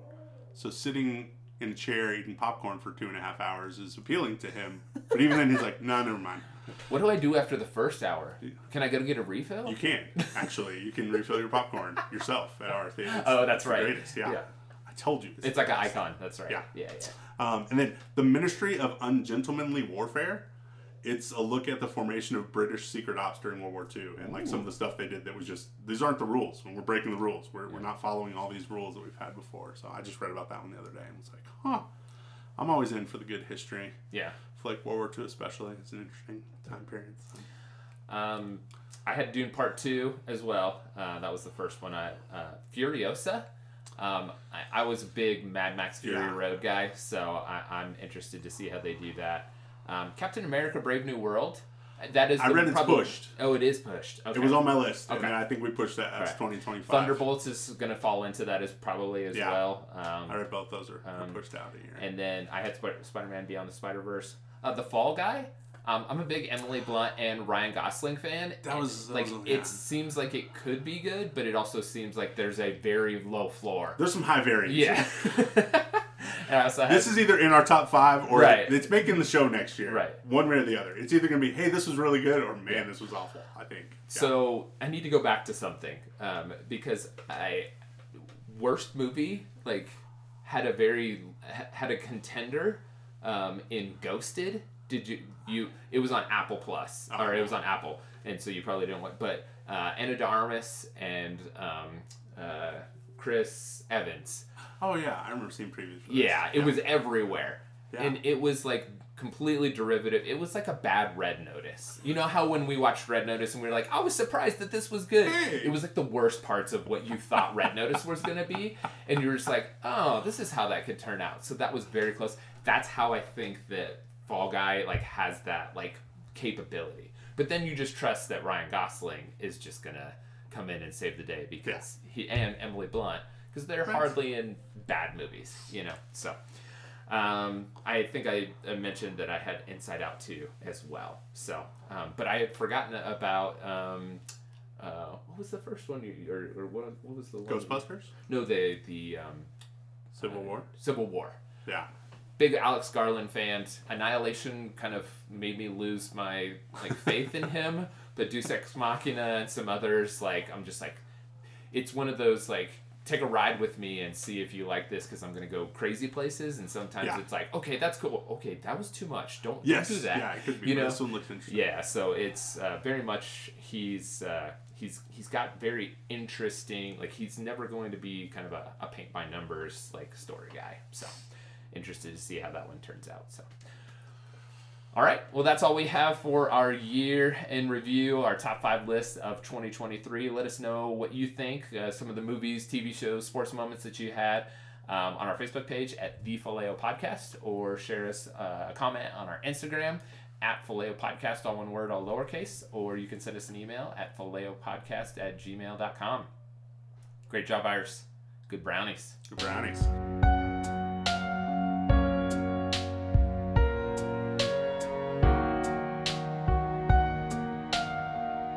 So sitting in a chair eating popcorn for two and a half hours is appealing to him. But even then, he's like, "No, never mind." What do I do after the first hour? Can I go get a refill? You can actually. You can refill your popcorn yourself at our theater. Oh, that's right. Greatest, yeah. Yeah. I told you. It's like an icon. That's right. Yeah. Yeah, yeah. Um, and then the Ministry of Ungentlemanly Warfare. It's a look at the formation of British secret ops during World War II and like some of the stuff they did that was just these aren't the rules. When we're breaking the rules, we're, we're not following all these rules that we've had before. So I just read about that one the other day and was like, huh. I'm always in for the good history. Yeah. Like World War II especially, it's an interesting time period. So. Um, I had Dune Part Two as well. Uh, that was the first one. I uh, Furiosa. Um, I, I was a big Mad Max Fury Yeah. Road guy, so I, I'm interested to see how they do that. Um, Captain America: Brave New World. That is. I read it's pushed. Oh, it is pushed. Okay. It was on my list, Okay. and I think we pushed that as Alright. 2025. Thunderbolts is going to fall into that as probably as Yeah. well. Um, I read both those are, are Um, pushed out a year. And then I had Sp- Spider-Man Beyond the Spider-Verse. Uh, the Fall Guy. Um, I'm a big Emily Blunt and Ryan Gosling fan. That was- that like was- yeah. it seems like it could be good, but it also seems like there's a very low floor. There's some high variance. Yeah. and I also had, This is either in our top five or Right. it's making the show next year. Right. One way or the other. It's either going to be, hey, this was really good, or man, this was awful. I think. Yeah. So I need to go back to something um, because I worst movie like had a very had a contender um, in Ghosted. Did you you? It was on Apple Plus or it was on Apple, and so you probably didn't want. But uh, Ana de and um, uh, Chris Evans. Oh yeah, I remember seeing previews. For this. Yeah, it was everywhere. Yeah. And it was like completely derivative. It was like a bad Red Notice. You know how when we watched Red Notice and we were like, I was surprised that this was good. Hey. It was like the worst parts of what you thought Red Notice was going to be. And you were just like, oh, this is how that could turn out. So that was very close. That's how I think that Fall Guy like has that like capability. But then you just trust that Ryan Gosling is just going to come in and save the day because he and Emily Blunt because they're Right. hardly in bad movies, you know. So, um, I think I, I mentioned that I had Inside Out 2 as well. So, um, but I had forgotten about um, uh, what was the first one you or, or what what was the one? Ghostbusters, No, the the um, Civil War. Civil War. Yeah. Big Alex Garland fan. Annihilation kind of made me lose my like faith in him. But Deus Ex Machina and some others, like I'm just like, it's one of those like take a ride with me and see if you like this because I'm gonna go crazy places. And sometimes Yeah. it's like, okay, that's cool. Okay, that was too much. Don't, Yes. don't do that. Yeah, it could be. You know, this one looks interesting. yeah, so it's uh, very much he's uh, he's he's got very interesting like he's never going to be kind of a, a paint by numbers like story guy. So interested to see how that one turns out. So all right, well that's all we have for our year in review, our top five list of 2023. Let us know what you think, uh, some of the movies, TV shows, sports moments that you had. Um, on our Facebook page at the Faleo Podcast, or share us uh, a comment on our Instagram at Faleo Podcast, all one word, all lowercase, or you can send us an email at faleopodcast at gmail.com. Great job, Iris. Good brownies. Good brownies.